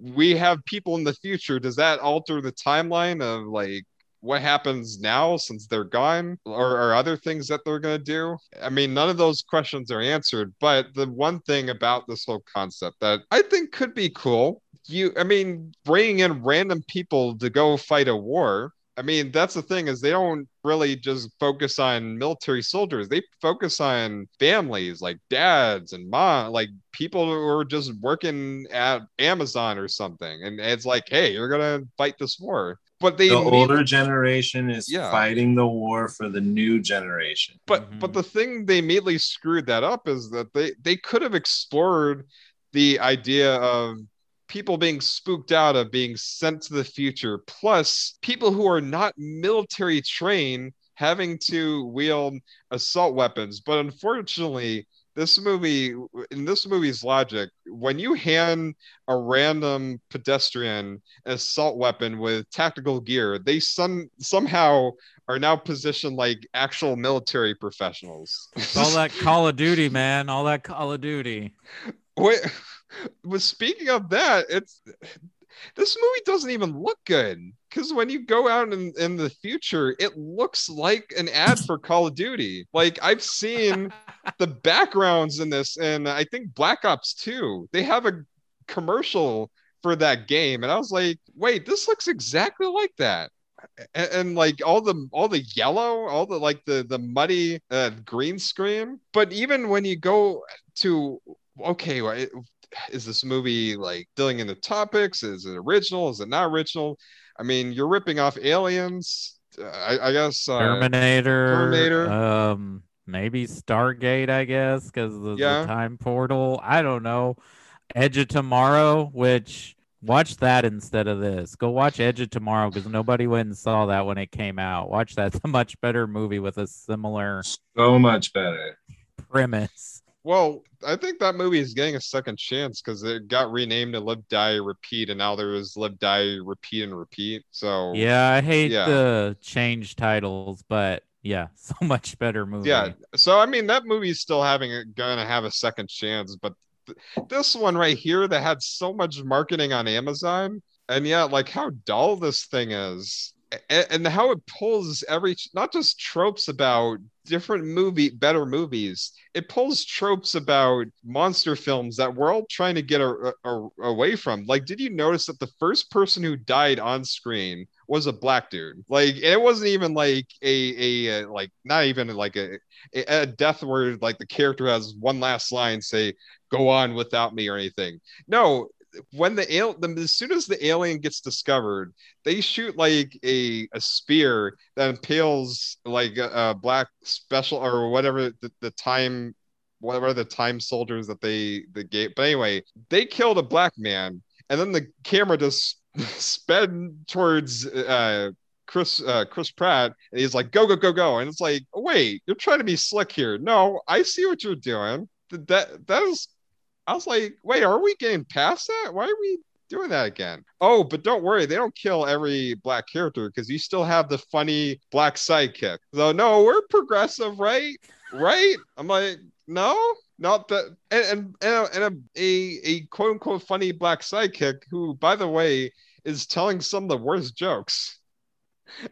we have people in the future. Does that alter the timeline of like what happens now since they're gone or, other things that they're going to do i mean none of those questions are answered but the one thing about this whole concept that i think could be cool you i mean bringing in random people to go fight a war I mean, that's the thing is they don't really just focus on military soldiers. They focus on families like dads and mom, like people who are just working at Amazon or something. And it's like, hey, you're gonna fight this war but they the older generation is yeah. fighting the war for the new generation. But mm-hmm. but the thing they immediately screwed that up is that they they could have explored the idea of people being spooked out of being sent to the future, plus people who are not military trained having to wield assault weapons. But unfortunately, this movie in this movie's logic when you hand a random pedestrian an assault weapon with tactical gear they some somehow are now positioned like actual military professionals. It's all that call of duty man. All that call of duty. Wait but speaking of that it's this movie doesn't even look good. Because when you go out in, in the future, it looks like an ad for Call of Duty. Like I've seen [laughs] the backgrounds in this, and I think Black Ops 2, they have a commercial for that game. And I was like, wait, this looks exactly like that. And, and, like all the all the yellow all the like the the muddy uh, green screen but even when you go to okay is this movie like dealing into topics? Is it original? Is it not original? I mean, you're ripping off aliens. I, I, guess uh, Terminator. Terminator. Um, maybe Stargate. I guess because the, yeah. the time portal. I don't know. Edge of Tomorrow, which Watch that instead of this. Go watch Edge of Tomorrow because nobody went and saw that when it came out. Watch that. It's a much better movie with a similar So much better. premise. Well, I think that movie is getting a second chance because it got renamed to Live Die Repeat, and now there is Live Die Repeat and Repeat. So Yeah, I hate Yeah. the change titles, but yeah, [laughs] so much better movie. yeah. So I mean, that movie's still having a, gonna have a second chance, but th- this one right here that had so much marketing on Amazon, and yeah, like how dull this thing is, and, and how it pulls every not just tropes about different movie better movies it pulls tropes about monster films that we're all trying to get a, a- away from like did you notice that the first person who died on screen was a black dude. Like and it wasn't even like a a, like not even like a a death where like the character has one last line say go on without me or anything. No when the al- the, as soon as the alien gets discovered they shoot like a, a spear that impales like a, a black special or whatever the, the time whatever the time soldiers that they the gave but anyway they killed a black man and then the camera just [laughs] sped towards uh Chris uh, Chris Pratt and he's like go go go go. And it's like wait you're trying to be slick here. No I see what you're doing. Th- that that is I was like wait are we getting past that? Why are we doing that again? Oh but don't worry they don't kill every black character because you still have the funny black sidekick. So no we're progressive right? Right? I'm like no not that and and, and, a, a, a quote unquote funny black sidekick who by the way is telling some of the worst jokes.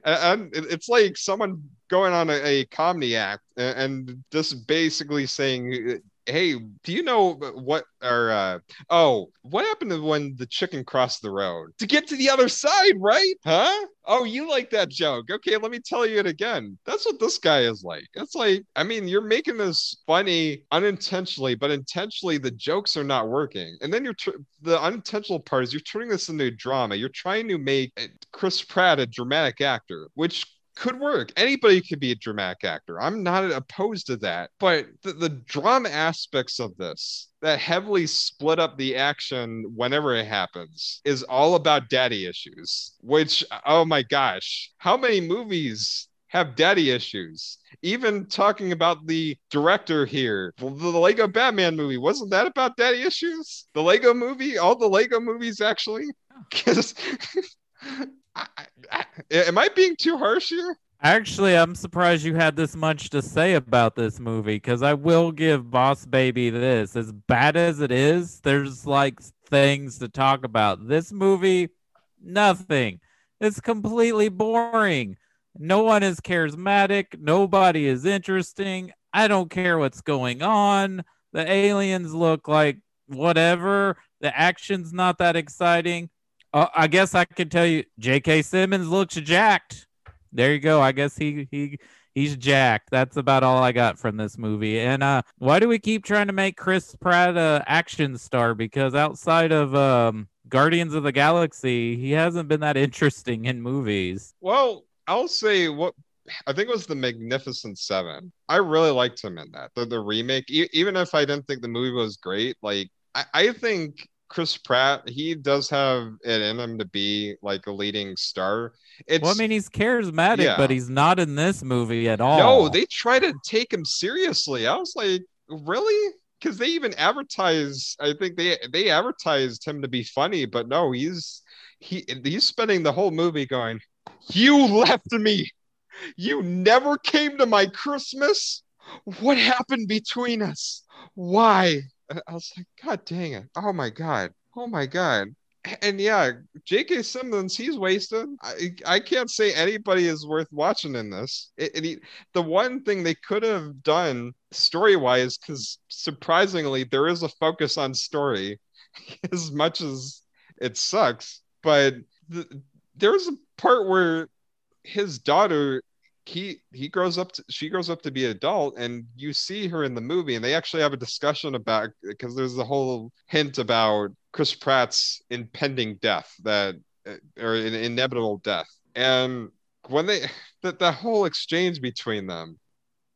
And, it's like someone going on a, a comedy act and just basically saying hey do you know what or uh oh what happened when the chicken crossed the road? To get to the other side right? Huh? Oh you like that joke. Okay let me tell you it again. That's what this guy is like. It's like i mean you're making this funny unintentionally but intentionally the jokes are not working. And then you're tr- the unintentional part is you're turning this into drama. You're trying to make uh, chris pratt a dramatic actor which could work. Anybody could be a dramatic actor. I'm not opposed to that. But the, the drama aspects of this that heavily split up the action whenever it happens is all about daddy issues, which, oh my gosh, how many movies have daddy issues? Even talking about the director here, the, Lego Batman movie, wasn't that about daddy issues? The Lego movie, all the Lego movies actually? Because. [laughs] [laughs] I, I, am I being too harsh here? Actually, I'm surprised you had this much to say about this movie because I will give Boss Baby this. As bad as it is, there's like things to talk about. This movie, nothing. It's completely boring. No one is charismatic. Nobody is interesting. I don't care what's going on. The aliens look like whatever. The action's not that exciting. Uh, I guess I could tell you, J.K. Simmons looks jacked. There you go. I guess he he he's jacked. That's about all I got from this movie. And uh, why do we keep trying to make Chris Pratt a action star? Because outside of um, Guardians of the Galaxy, he hasn't been that interesting in movies. Well, I'll say what I think it was the Magnificent Seven. I really liked him in that. The the remake, e- even if I didn't think the movie was great, like I, I think Chris Pratt, he does have it in him to be like a leading star. It's well, I mean, he's charismatic, Yeah. but he's not in this movie at all. no, they try to take him seriously. I was like, really? Because they even advertise. I think they they advertised him to be funny, but no, he's he he's spending the whole movie going, "You left me. You never came to my Christmas. What happened between us? Why?" I was like, "God dang it! Oh my god! Oh my god!" And yeah, J.K. Simmons, he's wasted. I I can't say anybody is worth watching in this. It, it, the one thing they could have done story wise, because surprisingly, there is a focus on story, [laughs] as much as it sucks. But th- there's a part where his daughter, he he grows up, to, she grows up to be an adult, and you see her in the movie, and they actually have a discussion about because there's a whole hint about Chris Pratt's impending death that uh, or an inevitable death, and when they [laughs] that the whole exchange between them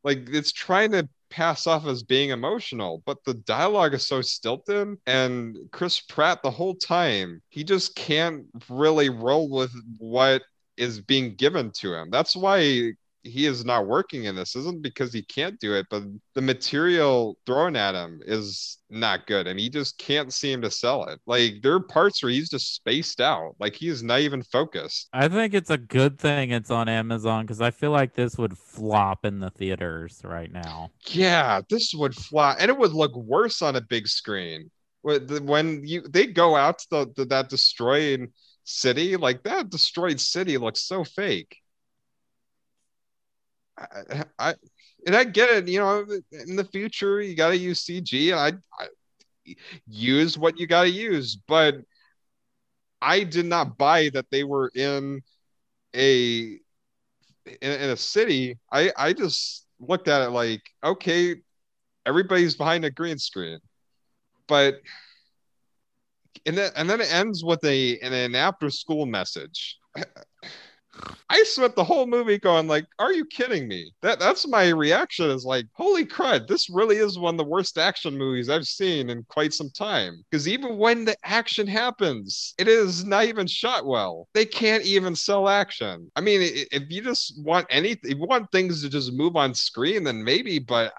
like it's trying to pass off as being emotional, but the dialogue is so stilted. And Chris Pratt, the whole time, he just can't really roll with what is being given to him. That's why he is not working in this isn't because he can't do it, but the material thrown at him is not good and he just can't seem to sell it. Like there are parts where he's just spaced out. Like he's not even focused. I think it's a good thing it's on Amazon because I feel like this would flop in the theaters right now. Yeah, this would flop and it would look worse on a big screen. When you they go out to the, the that destroyed city, like that destroyed city looks so fake. I, I and I get it. You know, in the future, you got to use CG, and I, I use what you got to use. But I did not buy that they were in a in, in a city. I I just looked at it like, okay, everybody's behind a green screen, but and then and then it ends with a an after school message. I spent the whole movie going like, "Are you kidding me?" That that's my reaction. Is like, "Holy crud! This really is one of the worst action movies I've seen in quite some time." Because even when the action happens, it is not even shot well. They can't even sell action. I mean, if you just want anything, if you want things to just move on screen, then maybe. But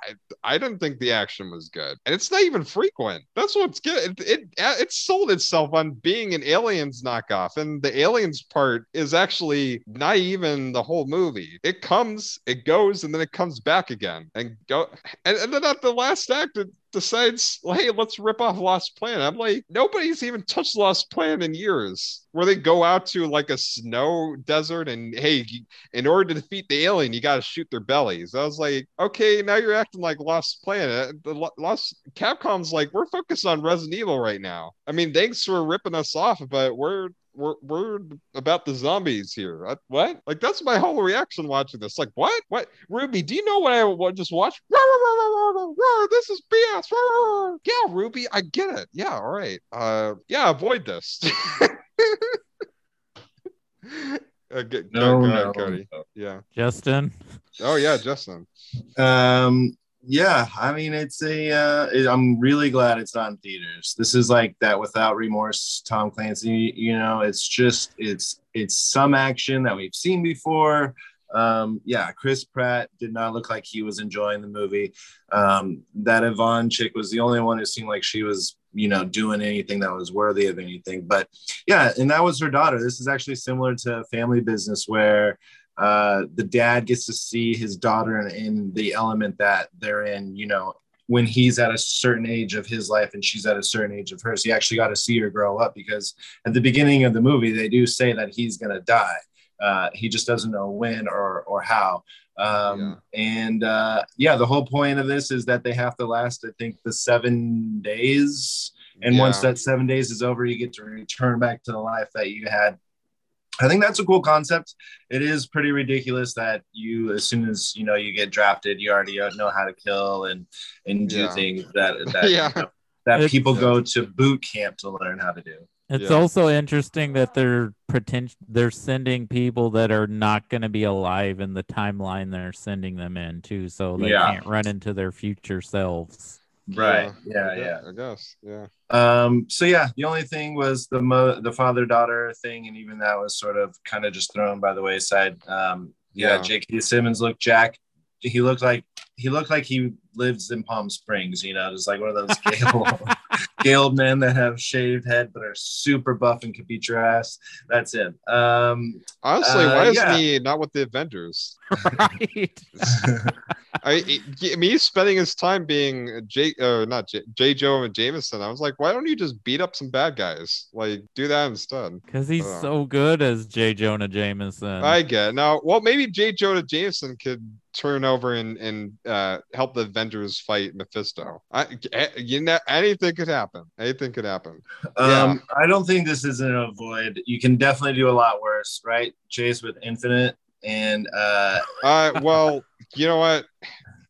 I, I didn't think the action was good, and it's not even frequent. That's what's good. It it, uh, it sold itself on being an Aliens knockoff, and the Aliens part is actually not even the whole movie. It comes, it goes, and then it comes back again and go. And, and then at the last act, it decides, hey, let's rip off Lost Planet. I'm like, nobody's even touched Lost Planet in years. Where they go out to like a snow desert and hey, in order to defeat the alien, you got to shoot their bellies. I was like, okay, now you're acting like Lost Planet. The Lost Capcom's like, we're focused on Resident Evil right now. I mean, thanks for ripping us off, but we're we're, we're about the zombies here. what? Like that's my whole reaction watching this. Like what? What? Ruby, do you know what I what, just watched? This is BS. Yeah, Ruby, I get it. Yeah, all right. Uh, yeah, avoid this. [laughs] Uh, get, no, go, go no, Cody. No. Yeah. Justin. Oh yeah, Justin. Um, yeah, I mean, it's a. Uh, it, I'm really glad it's not in theaters. This is like that without remorse, Tom Clancy. You know, it's just it's it's some action that we've seen before. Um, yeah, Chris Pratt did not look like he was enjoying the movie. Um, that Yvonne chick was the only one who seemed like she was, you know, doing anything that was worthy of anything. But yeah, and that was her daughter. This is actually similar to Family Business, where uh, the dad gets to see his daughter in, in the element that they're in, you know, when he's at a certain age of his life and she's at a certain age of hers. He actually got to see her grow up because at the beginning of the movie, they do say that he's going to die. Uh, he just doesn't know when or, or how. Um, yeah. And uh, yeah, the whole point of this is that they have to last, I think, the seven days. And yeah. once that seven days is over, you get to return back to the life that you had I think that's a cool concept. It is pretty ridiculous that you, as soon as you know you get drafted, you already know how to kill and and do yeah. things that that [laughs] yeah. you know, that it's, people go to boot camp to learn how to do. It's yeah. also interesting that they're pretend they're sending people that are not going to be alive in the timeline they're sending them in too, so they yeah. can't run into their future selves. Right. Yeah. Yeah. I guess. Yeah. Um. So yeah, the only thing was the mo- the father daughter thing, and even that was sort of kind of just thrown by the wayside. Um. Yeah. yeah. J.K. Simmons looked Jack. He looked like he looked like he lives in Palm Springs. You know, just like one of those [laughs] Gale, Gale men that have shaved head but are super buff and can beat your ass. That's it. Um. Honestly, uh, why is yeah. he not with the Avengers? [laughs] [laughs] right. I, I mean, spending his time being J, uh, not J, J. Jonah Jameson. I was like, why don't you just beat up some bad guys? Like, do that instead. Because he's so good as J. Jonah Jameson. I get it. now. Well, maybe J. Jonah Jameson could turn over and and uh, help the Avengers fight Mephisto. I, you know, anything could happen. Anything could happen. Um, yeah. I don't think this is an avoid. You can definitely do a lot worse, right? Chase with Infinite and uh, uh well you know what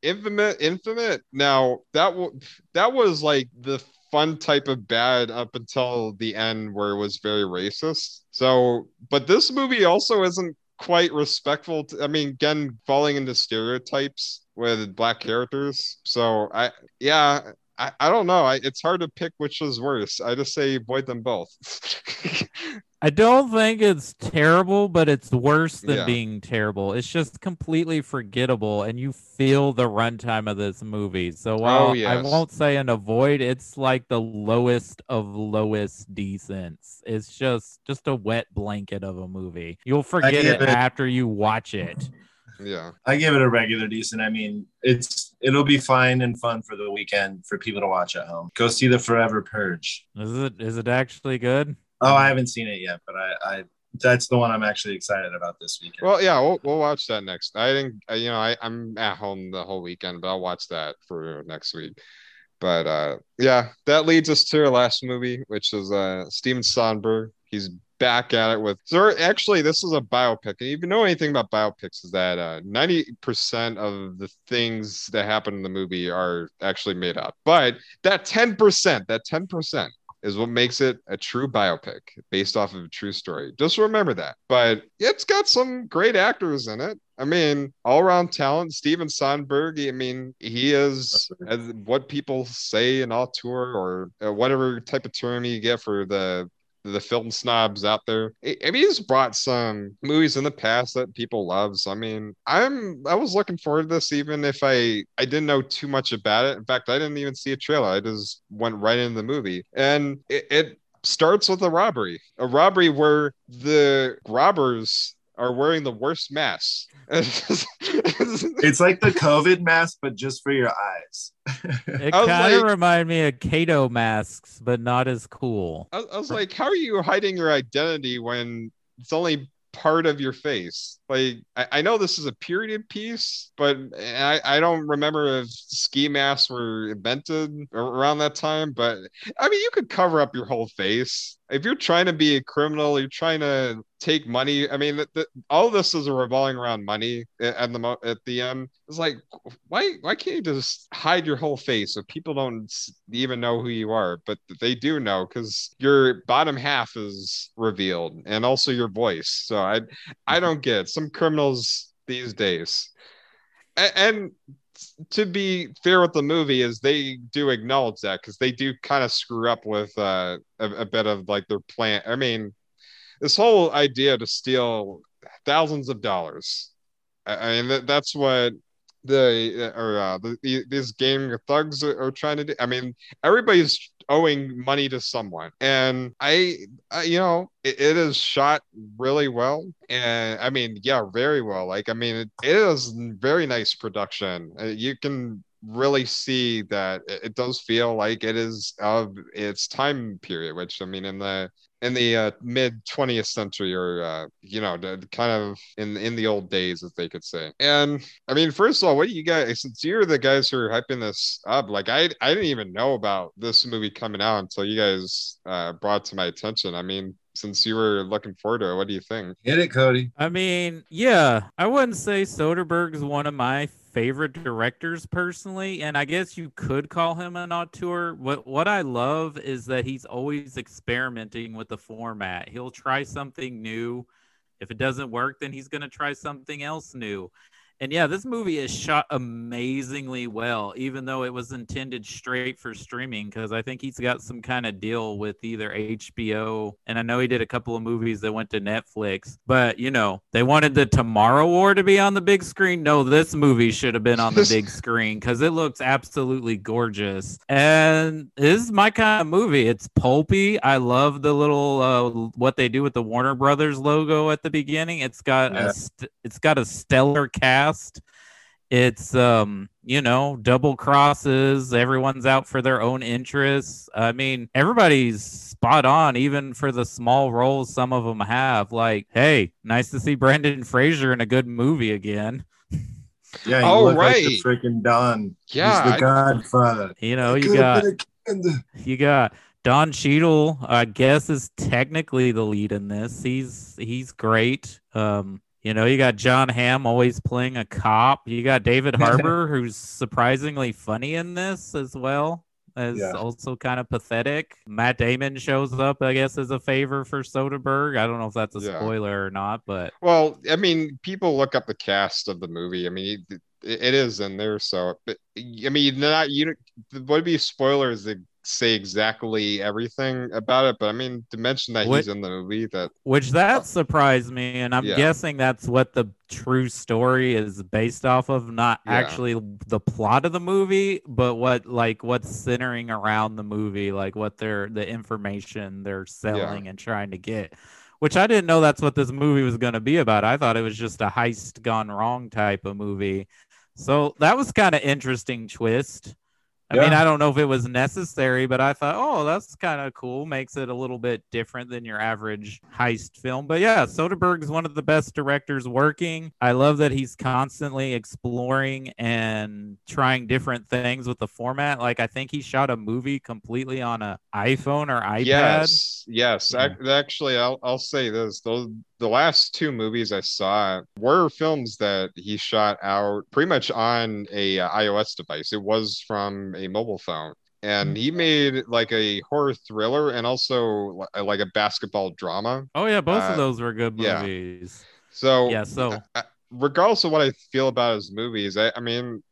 infinite infinite now that w- that was like the fun type of bad up until the end where it was very racist so but this movie also isn't quite respectful to, i mean again falling into stereotypes with black characters. So I yeah, I, I don't know. I, it's hard to pick which was worse. I just say avoid them both. [laughs] I don't think it's terrible, but it's worse than Yeah. being terrible. It's just completely forgettable, and you feel the runtime of this movie. So oh, while I Oh, yes. won't say an avoid, it's like the lowest of lowest decents. It's just just a wet blanket of a movie. You'll forget it it- after you watch it. yeah. I give it a regular decent. I mean, it's it'll be fine and fun for the weekend for people to watch at home. Go see the Forever Purge. Is it is it actually good? Oh, I haven't seen it yet, but I, I that's the one I'm actually excited about this weekend. Well, yeah, we'll, we'll watch that next. I didn't, you know, I, I'm at home the whole weekend, but I'll watch that for next week. But uh, yeah, that leads us to our last movie, which is uh, Steven Soderbergh. He's back at it with. So actually, this is a biopic. And if you know anything about biopics, is that uh, 90% of the things that happen in the movie are actually made up. But that 10%, that 10% is what makes it a true biopic based off of a true story. Just remember that. But it's got some great actors in it. I mean, all around talent. Steven Soderbergh, I mean, he is as what people say an auteur or uh, whatever type of term you get for the the film snobs out there. I mean, he's brought some movies in the past that people love. So I mean, I'm I was looking forward to this, even if I I didn't know too much about it. In fact, I didn't even see a trailer. I just went right into the movie, and it, it starts with a robbery, a robbery where the robbers are wearing the worst masks. [laughs] it's like the COVID mask, but just for your eyes. It [laughs] kind of like- reminded me of Kato masks, but not as cool. I, I was like, how are you hiding your identity when it's only part of your face? Like, I, I know this is a period piece, but I, I don't remember if ski masks were invented around that time. But I mean, you could cover up your whole face. If you're trying to be a criminal, you're trying to take money. I mean, the, the, all this is revolving around money at the at the end. It's like, why why can't you just hide your whole face so people don't even know who you are? But they do know because your bottom half is revealed and also your voice. So I I mm-hmm. don't get it. some criminals these days. A- And to be fair with the movie is they do acknowledge that because they do kind of screw up with uh, a, a bit of like their plan. I mean, this whole idea to steal thousands of dollars. I I mean, that, that's what the or uh, the these gang thugs are, are trying to do. I mean, everybody's owing money to someone, and I, I you know, it, it is shot really well, and I mean, yeah, very well. Like, I mean, it, it is very nice production. Uh, you can really see that it, it does feel like it is of its time period, which I mean, in the in the uh, mid 20th century or uh, you know the, kind of in in the old days as they could say. And i mean first of all what do you guys since you're the guys who are hyping this up like i i didn't even know about this movie coming out until you guys uh, brought it to my attention. I mean since you were looking forward to it what do you think? Hit it, Cody. I mean, yeah, I wouldn't say Soderbergh's one of my favorite directors personally, and I guess you could call him an auteur. What what I love is that he's always experimenting with the format. He'll try something new. If it doesn't work, then he's going to try something else new. And yeah, this movie is shot amazingly well, even though it was intended straight for streaming. Because I think he's got some kind of deal with either HBO, and I know he did a couple of movies that went to Netflix. But you know, they wanted the Tomorrow War to be on the big screen. No, this movie should have been on the big [laughs] screen because it looks absolutely gorgeous. And this is my kind of movie. It's pulpy. I love the little uh, what they do with the Warner Brothers logo at the beginning. It's got Yeah. a st- it's got a stellar cast. It's um, you know, double crosses. Everyone's out for their own interests. I mean, everybody's spot on, even for the small roles some of them have. Like, hey, nice to see Brendan Fraser in a good movie again. Yeah, you Oh, look like the freaking Don. Yeah, He's I- the Godfather. You know, you got been a kid. you got Don Cheadle, I guess, is technically the lead in this. He's he's great. Um, you know, you got Jon Hamm always playing a cop. You got David [laughs] Harbour, who's surprisingly funny in this as well. As Yeah. also kind of pathetic. Matt Damon shows up, I guess, as a favor for Soderbergh. I don't know if that's a Yeah. spoiler or not, but Well, I mean, people look up the cast of the movie. I mean, it, it is in there. So, but I mean, not you. What would be spoilers that say exactly everything about it, but I mean to mention that What- he's in the movie that Which that surprised me, and I'm Yeah. guessing that's what the true story is based off of, not Yeah. actually the plot of the movie, but what like what's centering around the movie, like what they're the information they're selling and trying to get. Which I didn't know that's what this movie was going to be about. I thought it was just a heist gone wrong type of movie. So that was kind of interesting twist. I mean, I don't know if it was necessary, but I thought, oh, that's kind of cool. Makes it a little bit different than your average heist film. But yeah, Soderbergh is one of the best directors working. I love that he's constantly exploring and trying different things with the format. Like, I think he shot a movie completely on a iPhone or iPad. yes, yes. Yeah. Ac- actually, I'll I'll say this: those the last two movies I saw were films that he shot out pretty much on a uh, iOS device. It was from a mobile phone. And he made like a horror thriller and also like a basketball drama. Oh, yeah, both Uh, of those were good yeah. movies. So Yeah, so regardless of what I feel about his movies, I, I mean,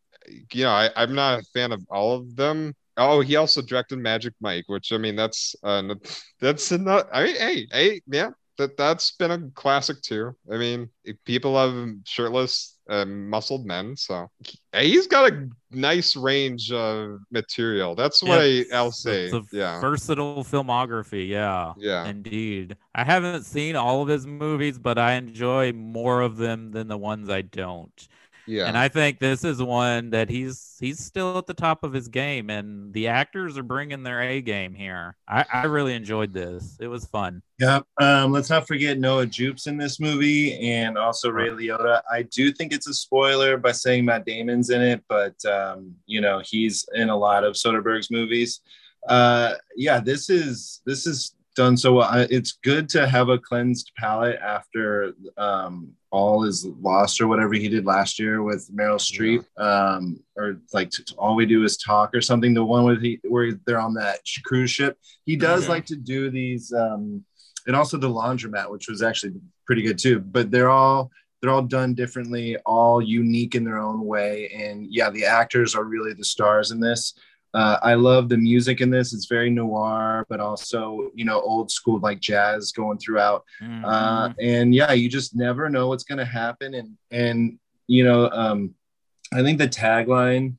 you know, I, I'm not a fan of all of them. Oh, he also directed Magic Mike, which I mean, that's uh, [laughs] that's not. I mean, hey, hey, yeah, that that's been a classic too. I mean, people love shirtless, uh, muscled men, so he- he's got a nice range of material. That's what Yeah, I, I'll say. It's a Yeah, versatile filmography. Yeah. yeah, Indeed. I haven't seen all of his movies, but I enjoy more of them than the ones I don't. Yeah. And I think this is one that he's he's still at the top of his game and the actors are bringing their A game here. I, I really enjoyed this. It was fun. Yep. Um, let's not forget Noah Jupe's in this movie and also Ray Liotta. I do think it's a spoiler by saying Matt Damon's in it, but um, you know, he's in a lot of Soderbergh's movies. Uh, yeah, this is this is done so well. I- It's good to have a cleansed palate after um, all is lost or whatever he did last year with Meryl Streep, um, or like t- t- all we do is talk or something. The one with he where they're on that sh- cruise ship. He does Mhm. like to do these. Um, and also the laundromat, which was actually pretty good too. But they're all they're all done differently, all unique in their own way. And yeah, the actors are really the stars in this. Uh, I love the music in this. It's very noir, but also you know old school like jazz going throughout. Uh, Mhm. and yeah, you just never know what's going to happen. And and you know, um, I think the tagline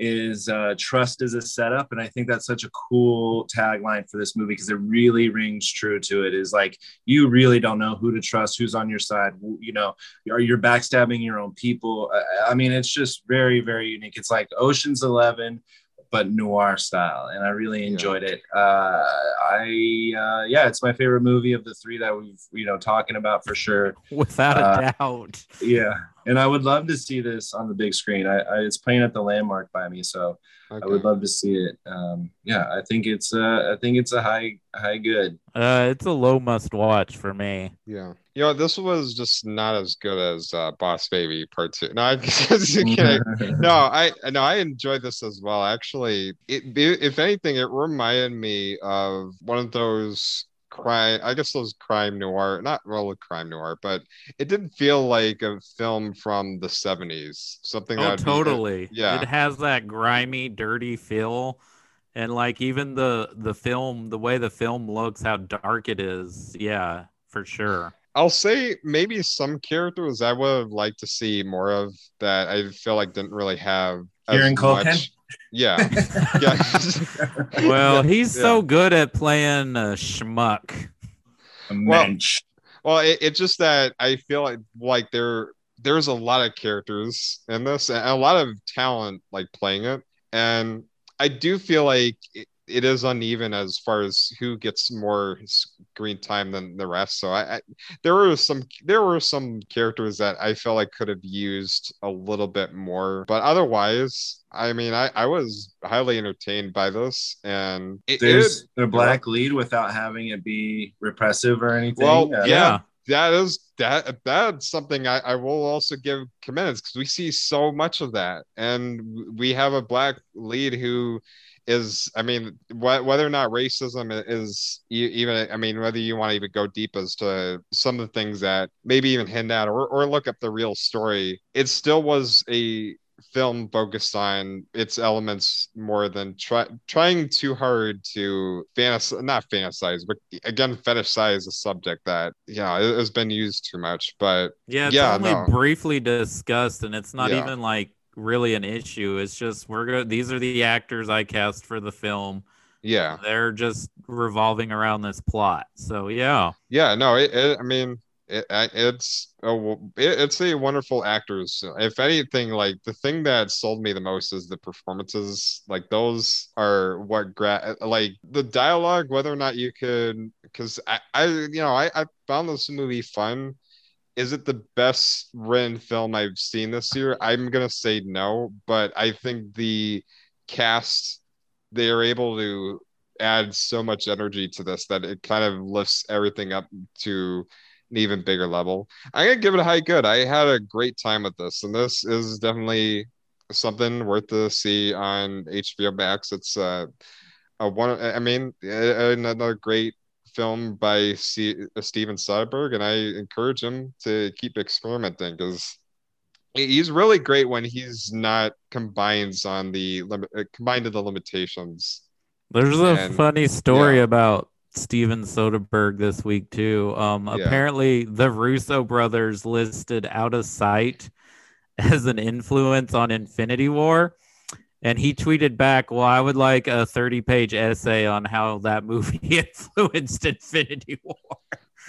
is uh, trust is a setup, and I think that's such a cool tagline for this movie because it really rings true to it. Is like you really don't know who to trust, who's on your side. You know, are you're backstabbing your own people? I, I mean, it's just very very unique. It's like Ocean's Eleven but noir style and i really Yeah. enjoyed it uh i uh yeah it's my favorite movie of the three that we've you know talking about for sure [laughs] Without a uh, doubt. yeah and i would love to see this on the big screen i, I it's playing at the landmark by me so i would love to see it um yeah i think it's uh i think it's a high high good Uh, it's a low must watch for me. Yeah. You know, this was just not as good as uh, Boss Baby Part Two. No, [laughs] I'm [laughs] kidding. No, I no, I enjoyed this as well. Actually, it if anything, it reminded me of one of those crime. I guess those crime noir, not really crime noir, but it didn't feel like a film from the '70s. Something Oh, that be- totally. yeah. It has that grimy, dirty feel. And like even the the film, the way the film looks, how dark it is. Yeah, for sure. I'll say maybe some characters I would have liked to see more of that I feel like didn't really have as Kieran Culkin? Yeah. [laughs] yeah. [laughs] Well, he's yeah. so good at playing a schmuck. A mensch. Well, it, it's just that I feel like like there there's a lot of characters in this and a lot of talent like playing it, and I do feel like it, it is uneven as far as who gets more screen time than the rest. So I, I there were some there were some characters that I felt like could have used a little bit more, but otherwise, I mean, I I was highly entertained by this, and it, it, There's the black lead without having it be repressive or anything. Well, Uh, yeah. that is that that's something I, I will also give commends because we see so much of that and we have a black lead who is i mean wh- whether or not racism is e- even i mean whether you want to even go deep as to some of the things that maybe even hint at or, or look up the real story it still was a film focused on its elements more than try, trying too hard to fantasize, not fantasize, but again, fetishize a subject that, yeah, has been used too much. But Yeah, it's Yeah, only no. briefly discussed, and it's not Yeah. even like really an issue. It's just we're going These are the actors I cast for the film. yeah, They're just revolving around this plot. So yeah, yeah, no, it, it I mean, it, it's a, it's a wonderful actors. If anything, like the thing that sold me the most is the performances. Like those are what gra- like the dialogue. Whether or not you could, because I, I, you know, I, I found this movie fun. Is it the best written film I've seen this year? I'm gonna say no, but I think the cast they are able to add so much energy to this that it kind of lifts everything up to an even bigger level. I'm gonna give it a high good. I had a great time with this, and this is definitely something worth to see on HBO Max. It's uh, a one. I mean, another great film by C- Steven Soderbergh, and I encourage him to keep experimenting because he's really great when he's not combines on the limit uh, combined to the limitations. there's a And- funny story yeah. about Steven Soderbergh this week too. Um, Yeah. apparently the Russo brothers listed Out of Sight [laughs] as an influence on Infinity War. And he tweeted back, Well, I would like a 30 page essay on how that movie [laughs] influenced Infinity War.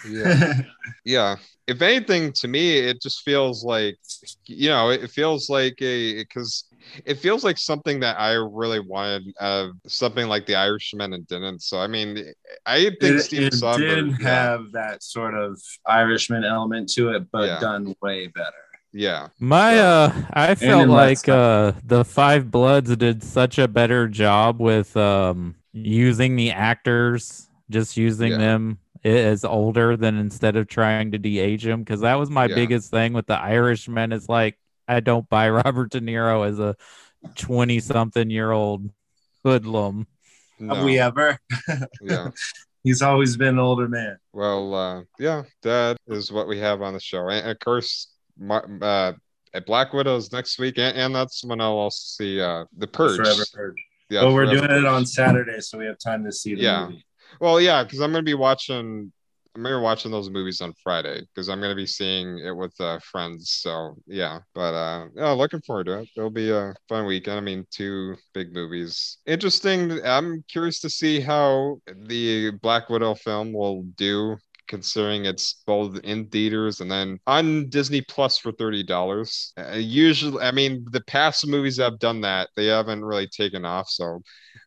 Yeah. [laughs] yeah if anything to me it just feels like you know it feels like a because it feels like something that i really wanted out of something like the irishman and didn't so i mean i think it, Steven it Soderbergh, did yeah, have that sort of Irishman element to it, but Yeah. done way better. Yeah My Yeah. uh I felt like uh the Five Bloods did such a better job with um using the actors, just using Yeah. them as older than instead of trying to de-age them because that was my Yeah. biggest thing with the Irishman it's like I don't buy [laughs] Robert De Niro as a 20 something year old hoodlum. no, Have we ever? yeah [laughs] He's always been an older man. well uh yeah that is what we have on the show and, of course Mar- uh at black widows next week and, and that's when i'll also see uh the purge Forever Purge. yeah but we're doing it on Saturday, so we have time to see the Yeah. movie. Well, yeah, because I'm gonna be watching. I'm gonna be watching those movies on Friday because I'm gonna be seeing it with uh, friends. So yeah, but uh, yeah, looking forward to it. It'll be a fun weekend. I mean, two big movies. Interesting. I'm curious to see how the Black Widow film will do. Considering it's both in theaters and then on Disney Plus for thirty dollars. Uh, usually, I mean, the past movies that have done that, they haven't really taken off. So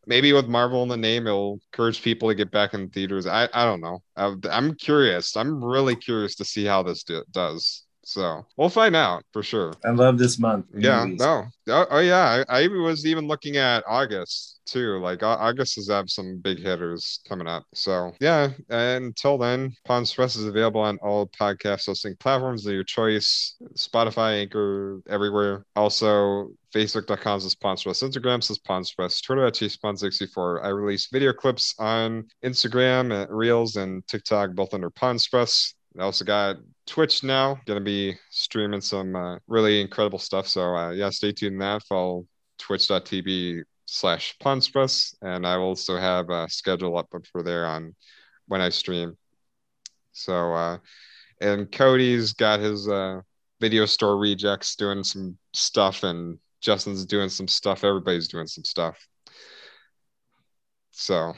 maybe with Marvel in the name, it'll encourage people to get back in theaters. I, I don't know. I, I'm curious. I'm really curious to see how this do, does. So we'll find out for sure. I love this month. Yeah. Movies. No. Oh, oh yeah. I, I was even looking at August too. Like Au- August has have some big hitters coming up. So yeah. And until then, Pond's Press is available on all podcast hosting platforms of your choice. Spotify, Anchor, everywhere. Also, Facebook.com says Pond's Press. Instagram says Pond's Press. Twitter at Spawn64. I release video clips on Instagram, uh, Reels, and TikTok, both under Pond's Press. I also got Twitch now. Gonna be streaming some uh, really incredible stuff. So uh, yeah, stay tuned. That follow twitch.tv slash Pondspress, and I will also have a schedule up for there on when I stream. So uh, and Cody's got his uh, video store rejects doing some stuff, and Justin's doing some stuff. Everybody's doing some stuff. So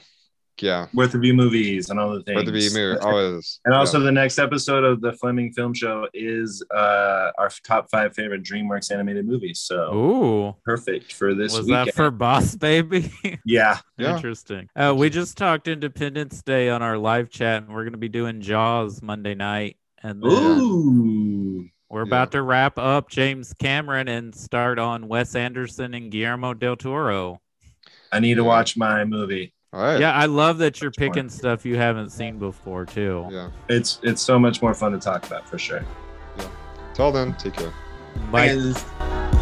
yeah, Worth Review movies and all the things. worth the V movie always. [laughs] And also, yeah. the next episode of the Fleming Film Show is uh, our top five favorite DreamWorks animated movies. So Ooh. perfect for this Was weekend. that for Boss Baby? [laughs] yeah, [laughs] Yeah. Interesting. Uh, we just talked Independence Day on our live chat, and we're going to be doing Jaws Monday night. And then ooh, we're Yeah. about to wrap up James Cameron and start on Wes Anderson and Guillermo del Toro. I need to watch my movie. All right. Yeah, I love that you're Which one? picking stuff you haven't seen before, too. Yeah. It's it's so much more fun to talk about for sure. Yeah. Till then, take care. Bye. Guys.